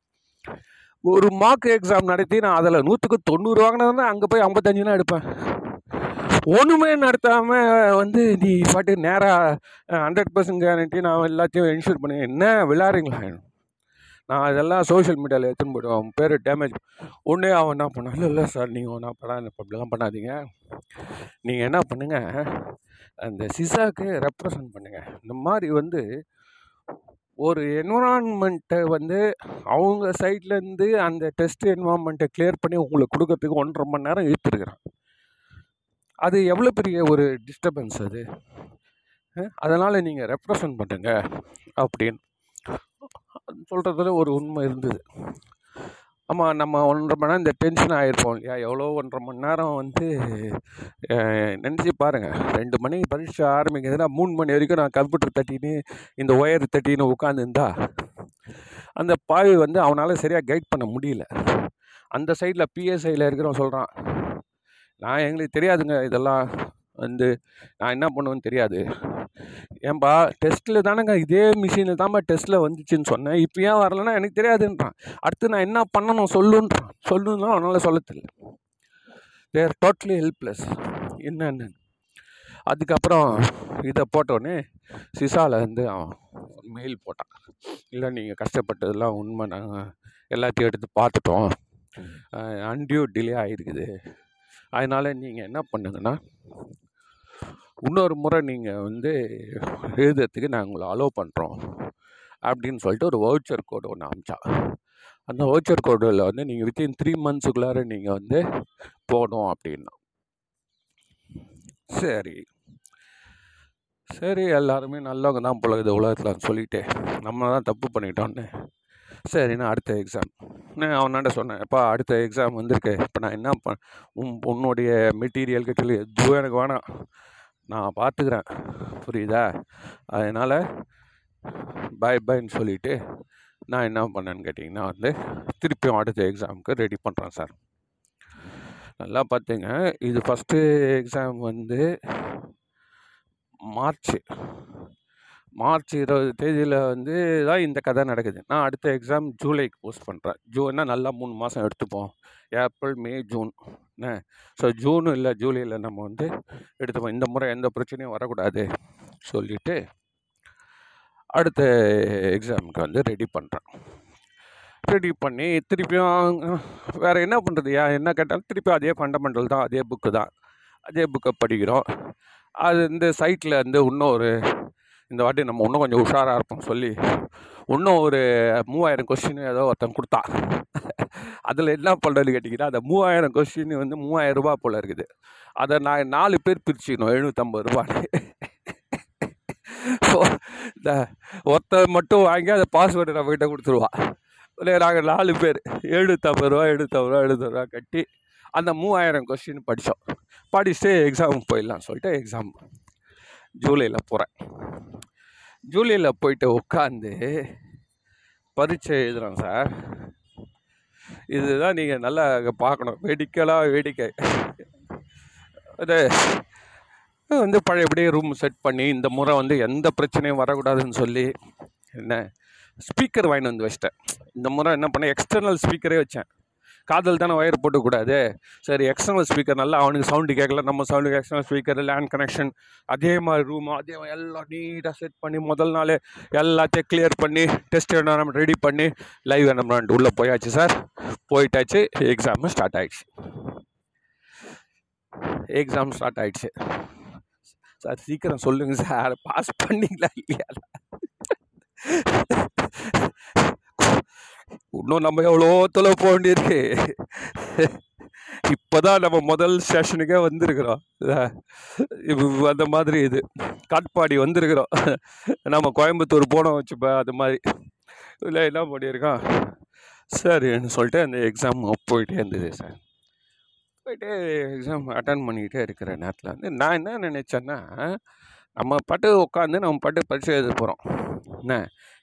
ஒரு மார்க் எக்ஸாம் நடத்தி நான் அதில் நூற்றுக்கு தொண்ணூறு வாங்கினதுன்னா அங்கே போய் ஐம்பத்தஞ்சுனா எடுப்பேன். ஒன்றுமே நடத்தாமல் வந்து நீ பாட்டு நேராக ஹண்ட்ரட் பர்சன்ட் கேரண்டி நான் எல்லாத்தையும் இன்ஷூர் பண்ணி என்ன விளாட்றீங்களா நான் அதெல்லாம் சோஷியல் மீடியாவில் எடுத்துன்னு போய்டுவேன். அவன் பேர் டேமேஜ் ஒன்றே அவன் என்ன பண்ணான்? இல்லை இல்லை சார் நீங்கள் ஒன்றா பண்ண அப்படிலாம் பண்ணாதீங்க. நீங்கள் என்ன பண்ணுங்கள் அந்த சிசாக்கு ரெப்ரசன்ட் பண்ணுங்கள் இந்த மாதிரி வந்து ஒரு என்வரான்மெண்ட்டை வந்து அவங்க சைட்லேருந்து அந்த டெஸ்ட் என்வரான்மெண்ட்டை கிளியர் பண்ணி உங்களுக்கு கொடுக்கறதுக்கு ஒன்றரை மணி நேரம் இழுத்துருக்குறான். அது எவ்வளோ பெரிய ஒரு டிஸ்டர்பன்ஸ் அது? அதனால் நீங்கள் ரெப்ரசன்ட் பண்ணுங்க அப்படின்னு சொல்கிறதுல ஒரு உண்மை இருந்தது. ஆமாம் நம்ம ஒன்றரை மணி நேரம் இந்த டென்ஷன் ஆகிருப்போம் இல்லையா? எவ்வளோ ஒன்றரை மணி நேரம் வந்து நினச்சி பாருங்கள் ரெண்டு மணிக்கு பரீட்சை ஆரம்பிக்குதுன்னா மூணு மணி வரைக்கும் நான் கம்ப்யூட்டர் தட்டின்னு இந்த ஒயர் தட்டின்னு உட்காந்துருந்தா அந்த பாவி வந்து அவனால் சரியாக கைட் பண்ண முடியல. அந்த சைடில் பிஎஸ்ஐயில் இருக்கிறவன் சொல்கிறான் நான் எங்களுக்கு தெரியாதுங்க இதெல்லாம் வந்து நான் என்ன பண்ணுவேன்னு தெரியாது. ஏன்பா டெஸ்ட்டில் தானேங்க இதே மிஷினில் தான்ப்பா டெஸ்ட்டில் வந்துச்சுன்னு சொன்னேன். இப்போ ஏன் வரலன்னா எனக்கு தெரியாதுன்றான். அடுத்து நான் என்ன பண்ணணும் சொல்லுன்றான். சொல்லுன்னா அவனால் சொல்ல தெரியல. தேர் டோட்டலி ஹெல்ப்லெஸ் என்னென்னு. அதுக்கப்புறம் இதை போட்டோடனே சிசாவில் வந்து அவன் மெயில் போட்டான். இல்லை நீங்கள் கஷ்டப்பட்டதெல்லாம் உண்மை. நாங்கள் எல்லாத்தையும் எடுத்து பார்த்துட்டோம். அன்டியூ டிலே ஆகிருக்குது அதனால் நீங்கள் என்ன பண்ணுங்கன்னா இன்னொரு முறை நீங்கள் வந்து எழுதுறதுக்கு நாங்கள் உங்களை அலோவ் பண்ணுறோம் அப்படின்னு சொல்லிட்டு ஒரு வவுச்சர் கோடு ஒன்று அமிச்சா. அந்த வவுச்சர் கோடில் வந்து நீங்கள் வித்தின் த்ரீ மந்த்ஸுக்குள்ளார நீங்கள் வந்து போகணும் அப்படின்னா. சரி. சரி எல்லாருமே நல்லவங்க தான் போல இது உலகத்தில் சொல்லிட்டு நம்ம தான் தப்பு பண்ணிட்டோன்னு சரின்னு அடுத்த எக்ஸாம் நான் அவனாண்ட சொன்னேன். எப்பா அடுத்த எக்ஸாம் வந்திருக்கு. இப்போ நான் என்ன ப உன் உன்னுடைய மெட்டீரியல் கிட்டல் எதுவும் எனக்கு வேணாம் நான் பார்த்துக்கிறேன் புரியுதா? அதனால் பாய் பாய்ன்னு சொல்லிவிட்டு நான் என்ன பண்ணேன்னு கேட்டிங்கன்னா வந்து திருப்பியும் அடுத்த எக்ஸாமுக்கு ரெடி பண்ணுறேன் சார் நல்லா பார்த்துங்க இது ஃபஸ்ட்டு எக்ஸாம் வந்து மார்ச் மார்ச் இருபது தேதியில் வந்து தான் இந்த கதை நடக்குது. நான் அடுத்த எக்ஸாம் ஜூலைக்கு போஸ்ட் பண்ணுறேன் ஜூன்னா நல்லா மூணு மாதம் எடுத்துப்போம். April May June. என்ன? ஸோ ஜூன் இல்லை ஜூலையில் நம்ம வந்து எடுத்துப்போம். இந்த முறை எந்த பிரச்சனையும் வரக்கூடாது சொல்லிவிட்டு அடுத்த எக்ஸாமுக்கு வந்து ரெடி பண்ணுறேன் ரெடி பண்ணி திருப்பியும் வேறு என்ன பண்ணுறது ஏன் என்ன கேட்டாலும் திருப்பி அதே ஃபண்டமெண்டல் தான் அதே புக்கு தான். அதே புக்கை படிக்கிறோம். அது இந்த சைட்டில் வந்து இன்னும் ஒரு இந்த வாட்டி நம்ம இன்னும் கொஞ்சம் உஷாராக இருப்போம் சொல்லி இன்னும் ஒரு மூவாயிரம் கொஸ்டின் ஏதோ ஒருத்தன் கொடுத்தா. அதில் என்ன பண்ணுறது கேட்டிங்கன்னா அந்த மூவாயிரம் கொஸ்டின் வந்து மூவாயிரம் ரூபா போல் இருக்குது. அதை நான் நாலு பேர் பிரிச்சுக்கணும் எழுநூற்றம்பது ரூபான்னு. ஸோ இந்த ஒருத்தர் மட்டும் வாங்கி அந்த பாஸ்வேர்டு நம்ம கொடுத்துருவா. இல்லை நாங்கள் நாலு பேர் எழுநூற்றம்பது ரூபா எழுநூற்றம்பது ரூபா எழுநூறு ரூபா கட்டி அந்த மூவாயிரம் கொஸ்டின் படித்தோம் படிச்சுட்டு எக்ஸாமுக்கு போயிடலாம் சொல்லிட்டு எக்ஸாம் ஜூலையில் போகிறேன் ஜூலையில் போயிட்டு உட்காந்து பரீட்சை எழுதுகிறேன் சார். இதுதான் நீங்கள் நல்லா பார்க்கணும் வேடிக்கைலாம் வேடிக்கை. அது வந்து பழையபடியே ரூம் செட் பண்ணி இந்த முறை வந்து எந்த பிரச்சனையும் வரக்கூடாதுன்னு சொல்லி என்ன ஸ்பீக்கர் வாங்கிட்டு வந்து வச்சிட்டேன். இந்த முறை என்ன பண்ணேன்? எக்ஸ்டர்னல் ஸ்பீக்கரே வச்சேன். காதல் தானே ஒயர் போட்டுக்கூடாது சரி எக்ஸ்டர்னல் ஸ்பீக்கர் நல்லா அவனுக்கு சவுண்டு கேட்கல. நம்ம சவுண்டுக்கு எக்ஸ்டர்னல் ஸ்பீக்கர் லேண்ட் கனெக்ஷன் அதே மாதிரி ரூம் அதே மாதிரி எல்லாம் நீட்டாக செட் பண்ணி முதல் நாள் எல்லாத்தையும் கிளியர் பண்ணி டெஸ்ட் என்ன ரெடி பண்ணி லைவ் நம்ம உள்ளே போயாச்சு சார் போயிட்டாச்சு எக்ஸாமு ஸ்டார்ட் ஆயிடுச்சு. எக்ஸாம் ஸ்டார்ட் ஆயிடுச்சு. சார் சீக்கிரம் சொல்லுங்க சார் பாஸ் பண்ணிங்களா இல்லையா? இன்னும் நம்ம எவ்வளோ தொலை போக வேண்டியிருக்கு இப்போதான் நம்ம முதல் ஸ்டேஷனுக்கே வந்திருக்கிறோம். அந்த மாதிரி இது. காட்பாடி வந்திருக்கிறோம். நம்ம கோயம்புத்தூர் போனோம் வச்சுப்ப அது மாதிரி. இல்லை என்ன பண்ணியிருக்கான்? சரின்னு சொல்லிட்டு அந்த எக்ஸாம் போயிட்டே இருந்தது சார். போயிட்டு எக்ஸாம் அட்டன் பண்ணிக்கிட்டே இருக்கிற நேரத்தில் வந்து நான் என்ன நினச்சேன்னா நம்ம பாட்டு உட்காந்து நம்ம பாட்டு பரிசு எழுத போகிறோம் என்ன?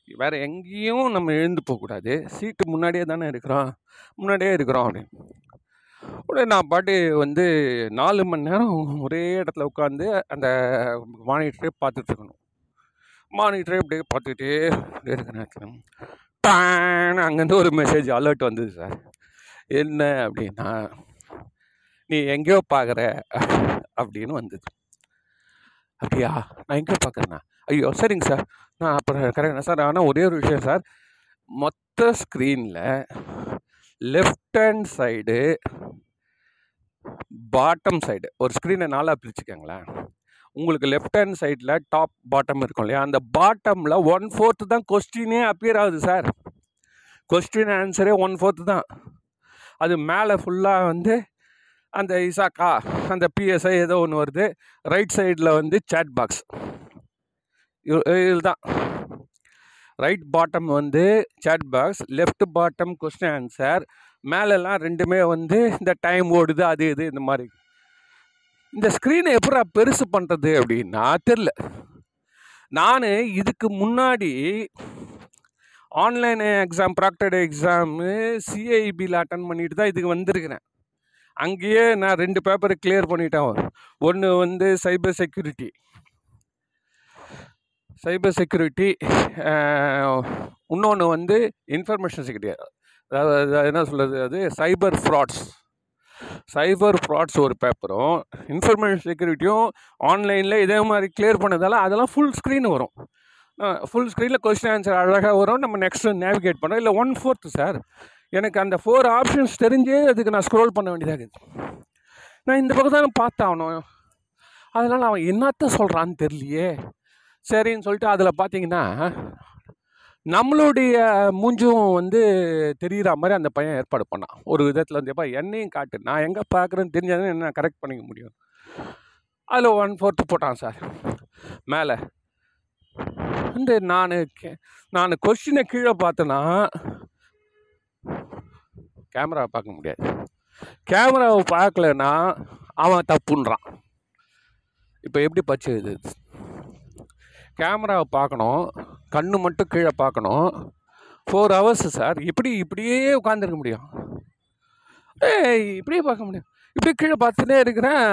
வேறு எங்கேயும் நம்ம எழுந்து போகக்கூடாது சீட்டு முன்னாடியே தானே இருக்கிறோம். முன்னாடியே இருக்கிறோம் அப்படின்னு. உடனே நான் பாட்டு வந்து நாலு மணி நேரம் ஒரே இடத்துல உட்காந்து அந்த மானிட்டரே பார்த்துட்ருக்கணும் மானிட்டரே அப்படியே பார்த்துக்கிட்டே அப்படியே இருக்கிற நேரத்தில் அங்கேருந்து ஒரு மெசேஜ் அலர்ட் வந்தது சார். என்ன அப்படின்னா நீ எங்கேயோ பார்க்குற அப்படின்னு வந்தது. அப்படியா? நான் எங்கேயோ பார்க்குறேண்ணா ஐயோ! சரிங்க சார். நான் அப்புறம் கரெக்டாக சார் ஆனால் ஒரே ஒரு விஷயம் சார். மொத்த ஸ்க்ரீனில் left hand side bottom side ஒரு ஸ்க்ரீனை நாளாக பிரிச்சுக்கோங்களேன். உங்களுக்கு லெஃப்ட் ஹேண்ட் சைடில் டாப் பாட்டம் இருக்கும் இல்லையா? அந்த பாட்டமில் ஒன் ஃபோர்த்து தான் கொஸ்டினே அப்பியர் ஆகுது சார். கொஸ்டின் ஆன்சரே ஒன் ஃபோர்த்து தான். அது மேலே ஃபுல்லாக வந்து அந்த இசாக்கா அந்த பிஎஸ்ஐ ஏதோ ஒன்று வருது. ரைட் சைடில் வந்து சேட் பாக்ஸ் இதுதான். ரைட் பாட்டம் வந்து chat box left bottom question answer மேலெல்லாம் ரெண்டுமே வந்து இந்த டைம் ஓடுது அது இது இந்த மாதிரி. இந்த ஸ்க்ரீனை எப்படா பெருசு பண்ணுறது அப்படின்னா தெரில. நான் இதுக்கு முன்னாடி ஆன்லைன் எக்ஸாம் ப்ராக்டட் எக்ஸாமு சிஐபியில் அட்டன் பண்ணிட்டு தான் இதுக்கு வந்திருக்கிறேன். அங்கேயே நான் ரெண்டு பேப்பரை கிளியர் பண்ணிட்டேன். ஒன்று வந்து சைபர் செக்யூரிட்டி சைபர் செக்யூரிட்டி இன்னொன்று வந்து இன்ஃபர்மேஷன் செக்யூரிட்டி. அதாவது என்ன சொல்கிறது அது சைபர் ஃப்ராட்ஸ். சைபர் ஃப்ராட்ஸ் ஒரு பேப்பரும் இன்ஃபர்மேஷன் செக்யூரிட்டியும் ஆன்லைனில் இதே மாதிரி கிளியர் பண்ணதால் அதெல்லாம் ஃபுல் ஸ்க்ரீன் வரும். ஃபுல் ஸ்க்ரீனில் கொஸ்டின் ஆன்சர் அழகாக வரும். நம்ம நெக்ஸ்ட்டு நேவிகேட் பண்ணோம். இல்லை ஒன் ஃபோர்த்து சார் எனக்கு அந்த ஃபோர் ஆப்ஷன்ஸ் தெரிஞ்சே அதுக்கு நான் ஸ்க்ரோல் பண்ண வேண்டியதாக இருக்குது நான் இந்த பக்கம் தான் பார்த்தாகணும். அதனால் அவன் என்னத்த சொல்கிறான்னு தெரியலையே. சரின்னு சொல்லிட்டு அதில் பார்த்தீங்கன்னா நம்மளுடைய மூஞ்சும் வந்து தெரிகிற மாதிரி அந்த பையன் ஏற்பாடு பண்ணான். ஒரு விதத்தில் வந்து எப்பா என்னையும் காட்டு. நான் எங்கே பார்க்குறேன்னு தெரிஞ்சாதான் என்ன கரெக்ட் பண்ணிக்க முடியும்? அதில் ஒன் ஃபோர்த்து போட்டான் சார் மேலே. வந்து நான் கே நான் கொஷினை கீழே பார்த்தேன்னா கேமராவை பார்க்க முடியாது. கேமராவை பார்க்கலன்னா அவன் தப்புன்றான். இப்போ எப்படி பச்சு இது? கேமராவை பார்க்கணும் கண்ணு மட்டும் கீழே பார்க்கணும். ஃபோர் ஹவர்ஸ் சார் எப்படி இப்படியே உட்காந்துருக்க முடியும். ஏய் இப்படியே பார்க்க முடியும். இப்படி கீழே பார்த்துட்டே இருக்கிறேன்.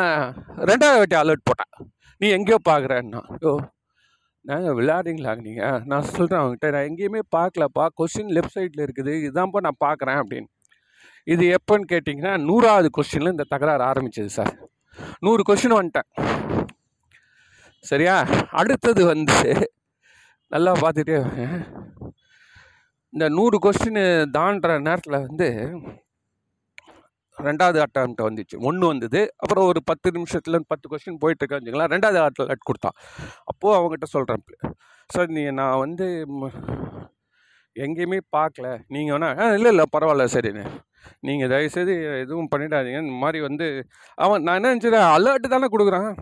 ரெண்டாவது வாட்டி அலர்ட் போட்டேன். நீ எங்கேயோ பார்க்குறேன்னா. ஓ நாங்கள் விளையாடுறீங்களா நீங்கள் நான் சொல்கிறேன் அவங்ககிட்ட நான் எங்கேயுமே பார்க்கலப்பா. கொஸ்டின் லெஃப்ட் சைடில் இருக்குது. இதுதான்ப்பா நான் பார்க்குறேன் அப்படின்னு. இது எப்போன்னு கேட்டிங்கன்னா நூறாவது கொஸ்டினில் இந்த தகராறு ஆரம்பிச்சது சார் நூறு கொஸ்டின் வந்துட்டேன். சரியா? அடுத்தது வந்து நல்லா பார்த்துட்டே இந்த நூறு கொஸ்டின் தாண்டுற நேரத்தில் வந்து ரெண்டாவது அட்டம் வந்துச்சு. ஒன்று வந்தது அப்புறம் ஒரு பத்து நிமிஷத்தில் பத்து கொஸ்டின் போயிட்டு இருக்கேன் ரெண்டாவது ரெண்டாவது அட்டம் கொடுத்தான். அப்போது அவங்ககிட்ட சொல்கிறேன் சார் நீ நான் வந்து எங்கேயுமே பார்க்கல. நீங்கள் வேணா ஆ இல்லை இல்லை பரவாயில்ல சரிண்ணே நீங்கள் தயவுசெய்து எதுவும் பண்ணிடாதீங்க இந்த மாதிரி வந்து அவன் நான் என்ன நினச்சேன் அலர்ட்டு தானே கொடுக்குறான்.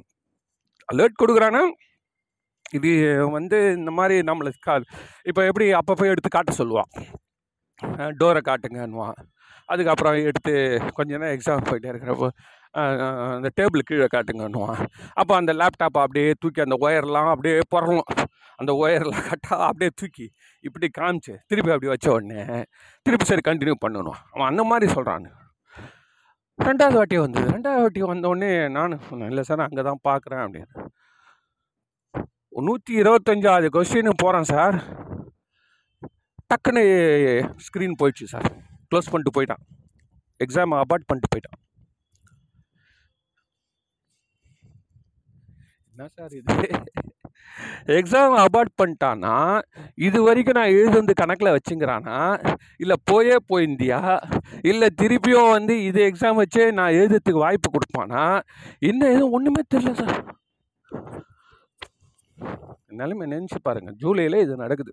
அலர்ட் கொடுக்குறான்னா இது வந்து இந்த மாதிரி நம்மளுக்கு கா இப்போ எப்படி அப்பப்போ எடுத்து காட்ட சொல்லுவான். டோரை காட்டுங்கன்னுவான். அதுக்கப்புறம் எடுத்து கொஞ்ச நேரம் எக்ஸாம் போயிட்டே இருக்கிறப்போ அந்த டேபிள் கீழே காட்டுங்கன்னுவான். அப்போ அந்த லேப்டாப்பை அப்படியே தூக்கி அந்த ஒயர்லாம் அப்படியே புறணும் அந்த ஒயர்லாம் கட்டாக அப்படியே தூக்கி இப்படி காமிச்சு திருப்பி அப்படி வச்ச உடனே திருப்பி சரி கண்டினியூ பண்ணணும். அவன் அந்த மாதிரி சொல்கிறான் ரெண்டாவது வாட்டி வந்தது. ரெண்டாவது வாட்டி வந்தோடனே நானும் சொன்னேன் இல்லை சார் அங்கே தான் பார்க்குறேன் அப்படின்னு. நூற்றி இருபத்தஞ்சாவது கொஸ்டின் போகிறேன் சார். டக்குன்னு ஸ்க்ரீன் போயிடுச்சு சார். க்ளோஸ் பண்ணிட்டு போயிட்டான். எக்ஸாம் அபார்ட் பண்ணிட்டு போயிட்டான். என்ன சார் இது? எக்ஸாம் அபார்ட் பண்ணிட்டானா இது வரைக்கும் நான் எழுதுந்து கணக்கில் வச்சுங்கிறானா? இல்லை போயே போயிருந்தியா? இல்லை திருப்பியும் வந்து இது எக்ஸாம் வச்சே நான் எழுதுறதுக்கு வாய்ப்பு கொடுப்பானா? என்ன எதுவும் ஒன்றுமே தெரியல சார் நிலைமை நினச்சி பாருங்கள் ஜூலையில் இது நடக்குது.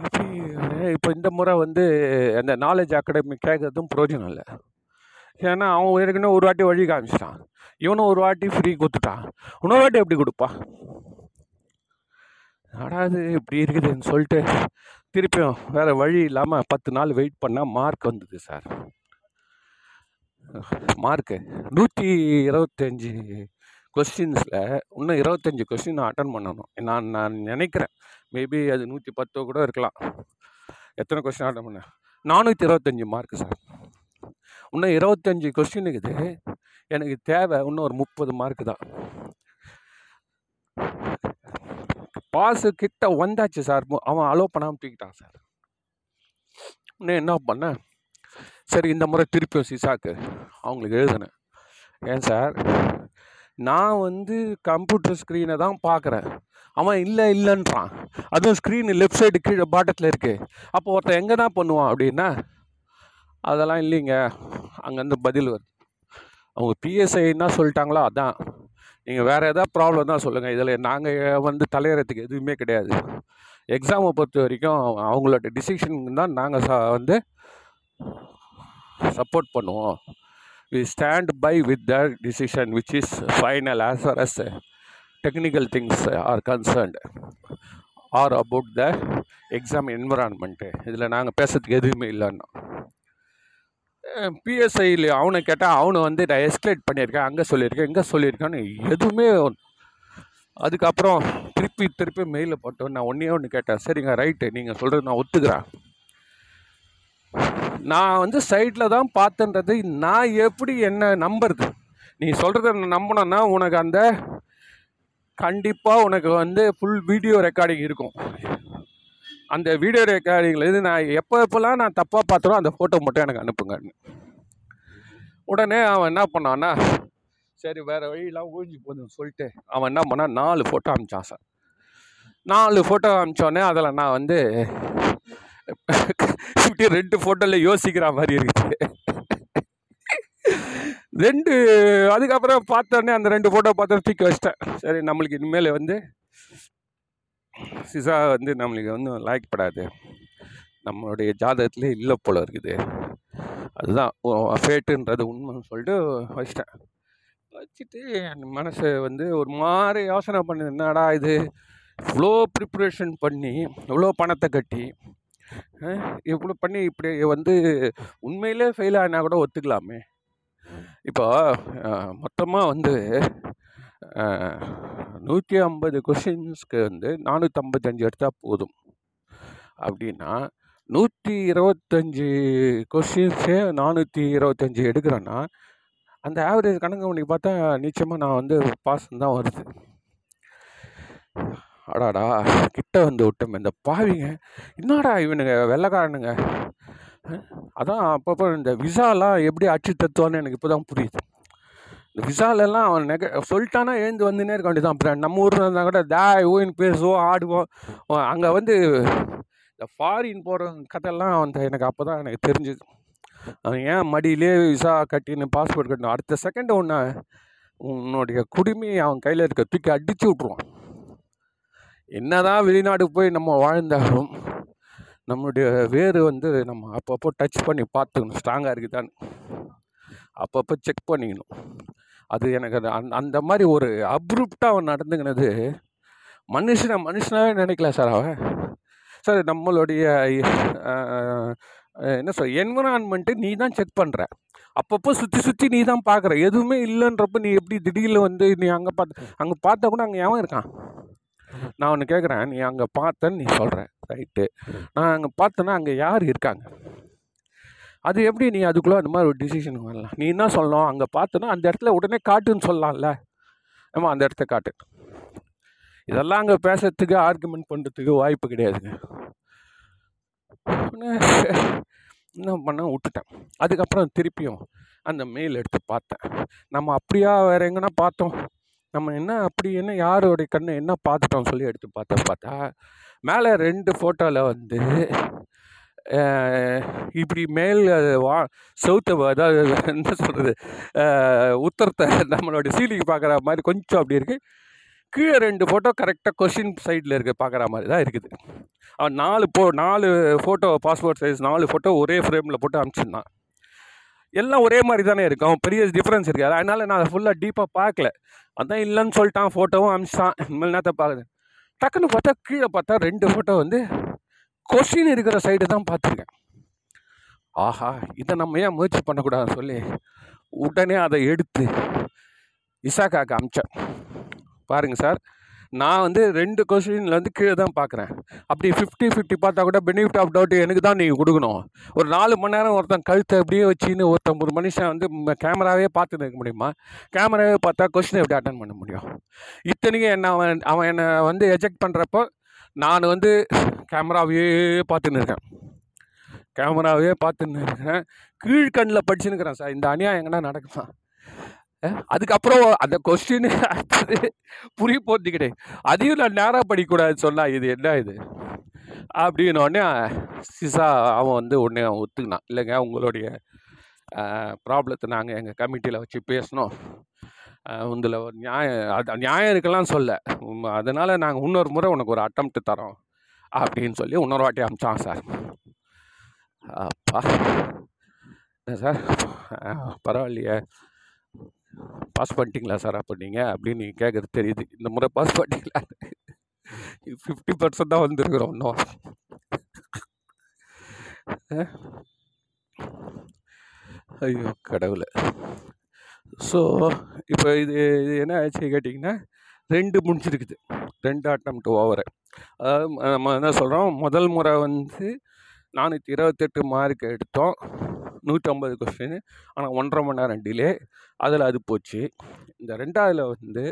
எப்படி இப்போ இந்த முறை வந்து அந்த நாலேஜ் அகாடமி கேட்குறதும் பிரயோஜனம் இல்லை. ஏன்னா அவன் ஏற்கனவே ஒரு வாட்டி வழி காமிச்சிட்டான். இவனும் ஒரு வாட்டி ஃப்ரீ கொடுத்துட்டான். இன்னொரு வாட்டி எப்படி கொடுப்பா? அடாது இப்படி இருக்குதுன்னு சொல்லிட்டு திருப்பியும் வேறு வழி இல்லாமல் பத்து நாள் வெயிட் பண்ணால் மார்க் வந்தது சார் மார்க்கு நூற்றி இருபத்தஞ்சி கொஸ்டின்ஸில் இன்னும் இருபத்தஞ்சி கொஸ்டின் அட்டன் பண்ணணும். நான் நான் நினைக்கிறேன். மேபி அது நூற்றி பத்தோ கூட இருக்கலாம். எத்தனை கொஸ்டின் அட்டன் பண்ணேன் நானூற்றி இருபத்தஞ்சி மார்க்கு சார் இன்னும் இருபத்தஞ்சி கொஸ்டின் இருக்குது எனக்கு தேவை இன்னும் ஒரு முப்பது மார்க்கு தான். பாஸு கிட்ட வந்தாச்சு சார் அவன் அலோவ் பண்ணாமல் தூக்கிட்டான் சார் இன்னும் என்ன பண்ணேன் சரி இந்த முறை திருப்பியும் சிசாக்கு அவங்களுக்கு எழுதினேன். ஏன் சார் நான் வந்து கம்ப்யூட்டர் ஸ்க்ரீனை தான் பார்க்குறேன். அவன் இல்லை இல்லைன்றான். அதுவும் ஸ்க்ரீன் லெஃப்ட் சைடு கீழே பாட்டத்தில் இருக்குது அப்போ ஒருத்தன் எங்கே தான் பண்ணுவான் அப்படின்னா அதெல்லாம் இல்லைங்க. அங்கேருந்து பதில் வருது. அவங்க பிஎஸ்ஐ என்ன சொல்லிட்டாங்களோ? அதான். நீங்கள் வேறு எதாவது ப்ராப்ளம் தான் சொல்லுங்கள் இதில் நாங்கள் வந்து தலையிறதுக்கு எதுவுமே கிடையாது. எக்ஸாமை பொறுத்த வரைக்கும் அவங்களோட டிசிஷன் தான் நாங்கள் ச வந்து சப்போர்ட் பண்ணுவோம். We stand by with the decision which is final as far as technical things are concerned are about the exam environment இதில் நாங்கள் பேசுறதுக்கு எதுவுமே இல்லைன்னா. பிஎஸ்ஐயில் அவனை கேட்டால் அவனை வந்து நான் எஸ்கலேட் பண்ணியிருக்கேன் அங்கே சொல்லியிருக்கேன் இங்கே சொல்லியிருக்கேன்னு எதுவுமே அதுக்கப்புறம் திருப்பி திருப்பி மெயிலில் போட்டு நான் ஒன்றே ஒன்று கேட்டேன். சரிங்க ரைட்டு நீங்கள் சொல்கிறது நான் ஒத்துக்கிறேன். நான் வந்து சைட்டில் தான் பார்த்தேன்றது நான் எப்படி என்ன நம்புறது? நீ சொல்கிறத நான் நம்பினேன்னா உனக்கு அந்த கண்டிப்பாக உனக்கு வந்து ஃபுல் வீடியோ ரெக்கார்டிங் இருக்கும். அந்த வீடியோ ரெக்கார்டிங்லேருந்து நான் எப்போ எப்போல்லாம் நான் தப்பாக பார்த்தனோ அந்த ஃபோட்டோ மட்டும் எனக்கு அனுப்புங்கன்னு உடனே அவன் என்ன பண்ணான்னா சரி வேறு வழியெல்லாம் ஊஞ்சி போதுன்னு சொல்லிட்டு அவன் என்ன பண்ணான் நாலு ஃபோட்டோ அமிச்சான் சார் நாலு ஃபோட்டோ அமிச்சோடனே அதில் நான் வந்து இப்படி ரெண்டு ஃபோட்டோவில் யோசிக்கிற மாதிரி இருக்குது ரெண்டு அதுக்கப்புறம் பார்த்தோன்னே அந்த ரெண்டு ஃபோட்டோ பார்த்தா தூக்கி வச்சிட்டேன். சரி நம்மளுக்கு இனிமேல் வந்து சிசா வந்து நம்மளுக்கு வந்து லைக் படாது. நம்மளுடைய ஜாதகத்துலேயே இல்லை போல் இருக்குது. அதுதான் ஃபேட்டுன்றது உண்மைன்னு சொல்லிட்டு வச்சிட்டேன். வச்சுட்டு என் மனசு வந்து ஒரு மாதிரி யோசனை பண்ணுது என்னடா இது? இவ்வளோ ப்ரிப்ரேஷன் பண்ணி இவ்வளோ பணத்தை கட்டி இவ்வளோ பண்ணி இப்படி வந்து உண்மையிலே ஃபெயில் ஆனால் கூட ஒத்துக்கலாமே. இப்போ மொத்தமாக வந்து நூற்றி ஐம்பது கொஷின்ஸ்க்கு வந்து நானூற்றம்பத்தஞ்சு எடுத்தால் போதும். அப்படின்னா நூற்றி இருபத்தஞ்சி கொஷின்ஸே நானூற்றி இருபத்தஞ்சி எடுக்கிறேன்னா அந்த ஆவரேஜ் கணக்கு பண்ணி பார்த்தா நிச்சயமாக நான் வந்து பாஸ் தான் வருது. அடாடா கிட்ட வந்து விட்டோம் இந்த பாவிங்க. என்னடா இவனுங்க வெள்ளைக்காரனுங்க? அதான் அப்பப்போ இந்த விசாலாம் எப்படி அச்சு தத்துவான்னு எனக்கு இப்போ தான் புரியுது. விசாலெல்லாம் அவன் நெக சொல்லிட்டானா எழுந்து வந்துனே இருக்க வேண்டியதான் அப்புறம் நம்ம ஊரில் இருந்தால் கூட தாய் ஊயின் பேசுவோம் ஆடுவோம். அங்கே வந்து இந்த ஃபாரின் போகிற கதையெல்லாம் அவன் எனக்கு அப்போ தான் எனக்கு தெரிஞ்சுது. அவன் ஏன் மடியிலே விசா கட்டின்னு பாஸ்போர்ட் கட்டணும் அடுத்த செகண்ட் ஒன்று உன்னுடைய குடுமி அவன் கையில் இருக்க தூக்கி அடித்து விட்ருவான் என்னதான் வெளிநாடு போய் நம்ம வாழ்ந்தாலும் நம்மளுடைய வேறு வந்து நம்ம அப்பப்போ டச் பண்ணி பார்த்துக்கணும் ஸ்ட்ராங்காக இருக்குதான்னு. அப்பப்போ செக் பண்ணிக்கணும். அது எனக்கு அது அந்த அந்த மாதிரி ஒரு அப்ரூப்டாக அவன் நடந்துக்கினது மனுஷனை மனுஷனாகவே நினைக்கல சார் அவன். சார் நம்மளுடைய என்ன சொல் என்விரான்மெண்ட்டு நீ தான் செக் பண்ணுற அப்பப்போ சுற்றி சுற்றி நீ தான் பார்க்குற எதுவுமே இல்லைன்றப்ப நீ எப்படி திடீர்னு வந்து நீ அங்கே பார்த்து அங்கே பார்த்தா கூட அங்கே எவன் இருக்கான்? நான் ஒன்று கேட்குறேன் நீ அங்கே பார்த்தேன்னு நீ சொல்கிற ரைட்டு நான் அங்கே பார்த்தேன்னா அங்கே யார் இருக்காங்க? அது எப்படி நீ அதுக்குள்ளே அந்த மாதிரி ஒரு டிசிஷன் வரலாம்? நீ என்ன சொல்லணும்? அங்கே பார்த்தோன்னா அந்த இடத்துல உடனே காட்டுன்னு சொல்லலாம்ல. ஆமாம் அந்த இடத்த காட்டு. இதெல்லாம் அங்கே பேசுறதுக்கு ஆர்குமெண்ட் பண்ணுறதுக்கு வாய்ப்பு கிடையாதுங்க. என்ன பண்ண விட்டுட்டேன். அதுக்கப்புறம் திருப்பியும் அந்த மெயில் எடுத்து பார்த்தேன். நம்ம அப்படியா வேற எங்கன்னா பார்த்தோம். நம்ம என்ன அப்படி என்ன யாரோடைய கண்ணு என்ன பார்த்துட்டோம் சொல்லி எடுத்து பார்த்தா பார்த்தா மேலே ரெண்டு ஃபோட்டோவில் வந்து இப்படி மேல் வா சவுத்தை அதாவது என்ன சொல்கிறது உத்தரத்தை நம்மளோட சீலிக்கு பார்க்குற மாதிரி கொஞ்சம் அப்படி இருக்குது கீழே ரெண்டு ஃபோட்டோ கரெக்டாக கொஷின் சைடில் இருக்க பார்க்குற மாதிரி தான் இருக்குது. அவன் நாலு போ நாலு ஃபோட்டோ பாஸ்போர்ட் சைஸ் நாலு ஃபோட்டோ ஒரே ஃப்ரேமில் போட்டு அனுப்பிச்சிருந்தான். எல்லாம் ஒரே மாதிரி தானே இருக்கும் பெரிய டிஃப்ரென்ஸ் இருக்காது அதனால் நான் அதை ஃபுல்லாக டீப்பாக பார்க்கல அதான் இல்லைன்னு சொல்லிட்டான் ஃபோட்டோவும் அனுப்பிச்சான் இனிமேல் நேரத்தை பார்க்குறேன் டக்குன்னு பார்த்தா கீழே பார்த்தா ரெண்டு ஃபோட்டோ வந்து கொஷின் இருக்கிற சைடு தான் பார்த்துருக்கேன். ஆஹா இதை நம்ம ஏன் முயற்சி பண்ணக்கூடாதுன்னு சொல்லி உடனே அதை எடுத்து இசாக்காக்கு அமிச்சேன். பாருங்க சார் நான் வந்து ரெண்டு கொஸ்டினில் வந்து கீழே தான் பார்க்குறேன். அப்படி ஃபிஃப்டி ஃபிஃப்டி பார்த்தா கூட பெனிஃபிட் ஆஃப் டவுட் எனக்கு தான் நீங்கள் கொடுக்கணும். ஒரு நாலு மணி நேரம் ஒருத்தன் கழுத்தை அப்படியே வச்சுன்னு ஒருத்தன் ஒரு மனுஷன் வந்து கேமராவே பார்த்துன்னு இருக்க முடியுமா? கேமராவே பார்த்தா கொஷின் எப்படி அட்டன் பண்ண முடியும்? இத்தனைக்கும் என்ன அவன் அவன் என்னை வந்து எஜெக்ட் பண்ணுறப்போ நான் வந்து கேமராவையே பார்த்துன்னு இருக்கேன் கேமராவே பார்த்துன்னு இருக்கிறேன் கீழ்கண்ணில் படிச்சுன்னு இருக்கிறேன் சார். இந்த அநியாயம் எங்கன்னா நடக்குமா? அதுக்கப்புறம் அந்த கொஸ்டின் அடுத்தது புரிய போகிறது கிடையாது அதையும் நான் நேராக படிக்கக்கூடாதுன்னு சொன்னால் இது என்ன இது? அப்படின்னோடனே சிசா அவன் வந்து உடனே அவன் ஒத்துக்கினான். இல்லைங்க உங்களுடைய ப்ராப்ளத்தை நாங்கள் எங்கள் கமிட்டியில் வச்சு பேசினோம் உந்தில் ஒரு நியாயம் அது நியாயம் இருக்கலாம் சொல்ல. அதனால் நாங்கள் இன்னொரு முறை உனக்கு ஒரு அட்டம்ப்ட் தரோம். அப்படின்னு சொல்லி இன்னொரு வாட்டி அமிச்சான் சார். அப்பா. என்ன சார்? பரவாயில்லையே. பாஸ் பண்ணிட்டீங்களா சார் அப்போ நீங்கள் அப்படின்னு நீங்கள் கேட்குறது தெரியுது. இந்த முறை பாஸ் பண்ணிட்டீங்களா ஃபிஃப்டி பர்சன்ட் தான் வந்திருக்கிறோம் இன்னும். ஐயோ கடவுளை. ஸோ இப்போ இது இது என்ன ஆச்சு கேட்டிங்கன்னா ரெண்டு முடிஞ்சிருக்குது. ரெண்டு அட்டம் டூ ஓவரு அதாவது நம்ம என்ன சொல்கிறோம் முதல் முறை வந்து நானூற்றி இருபத்தெட்டு மார்க் எடுத்தோம். நூற்றம்பது கொஸ்டின் ஆனால் ஒன்றரை மணி நேரம் டிலே அதில் அது போச்சு. இந்த ரெண்டாவதில் வந்து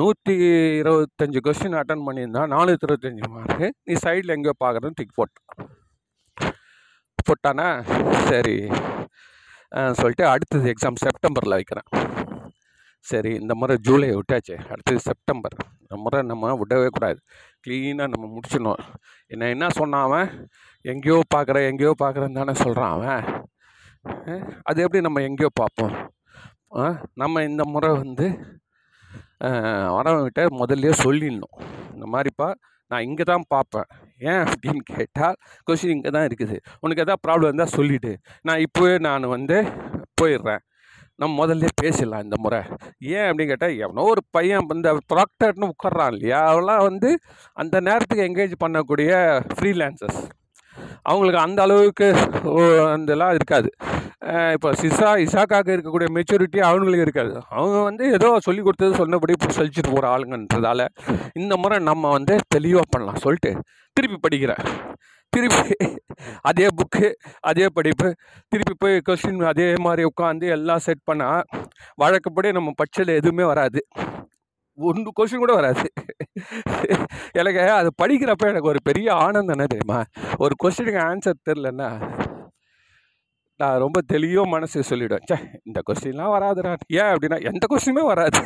நூற்றி இருபத்தஞ்சி கொஸ்டின் அட்டன் பண்ணியிருந்தா நானூற்றி இருபத்தஞ்சி மார்க்கு நீ சைடில் எங்கேயோ பார்க்குறதுன்னு டிக் போட்டான். போட்டானா? சரி. சொல்லிட்டு அடுத்தது எக்ஸாம் செப்டம்பரில் வைக்கிறேன். சரி இந்த முறை ஜூலை விட்டாச்சு அடுத்தது செப்டம்பர். இந்த முறை நம்ம விடவே கூடாது. க்ளீனாக நம்ம முடிச்சிடணும். என்ன என்ன சொன்னான் அவன்? எங்கேயோ பார்க்குறேன் எங்கேயோ பார்க்குறேன்னு தானே சொல்கிறான் அவன். அது எப்படி நம்ம எங்கேயோ பார்ப்போம்? நம்ம இந்த முறை வந்து வரவங்கிட்ட முதல்லையே சொல்லிடணும். இந்த மாதிரிப்பா நான் இங்கே தான் பார்ப்பேன். ஏன் அப்படின்னு கேட்டால் கொஷின் இங்கே தான் இருக்குது. உனக்கு எதாவது ப்ராப்ளம் இருந்தால் சொல்லிவிடு நான் இப்போவே நான் வந்து போயிடுறேன். நம்ம முதல்ல பேசிடலாம் இந்த முறை. ஏன் அப்படின்னு கேட்டால் எவனோ ஒரு பையன் இந்த ப்ராக்டர்னு உட்கார்றான் இல்லையா? அவெல்லாம் வந்து அந்த நேரத்துக்கு என்கேஜ் பண்ணக்கூடிய ஃப்ரீலான்சர்ஸ் அவங்களுக்கு அந்த அளவுக்கு இதெல்லாம் இருக்காது. இப்போ சிசா இசாக்காக இருக்கக்கூடிய மெச்சூரிட்டி அவங்களுக்கு இருக்காது. அவங்க வந்து ஏதோ சொல்லி கொடுத்தது சொன்னபடி இப்போ சொல்லிச்சுட்டு போகிற ஆளுங்கன்றதால இந்த முறை நம்ம வந்து தெளிவாக பண்ணலாம். சொல்லிட்டு திருப்பி படிக்கிறேன் திருப்பி அதே புக்கு அதே படிப்பு திருப்பி போய் கொஸ்டின் அதே மாதிரி உட்காந்து எல்லாம் செட் பண்ணால் வழக்கப்படி நம்ம பட்சத்தில் எதுவுமே வராது. ஒன்று கொஸ்டின் கூட வராது. எனக்கு அது படிக்கிறப்ப எனக்கு ஒரு பெரிய ஆனந்தம் என்ன தெரியுமா? ஒரு கொஸ்டினுக்கு ஆன்சர் தெரிலன்னா நான் ரொம்ப தெளிவாக மனசு சொல்லிவிடுவேன் சே இந்த கொஸ்டின்லாம் வராதுடா ஏன் அப்படின்னா எந்த கொஸ்டினுமே வராது.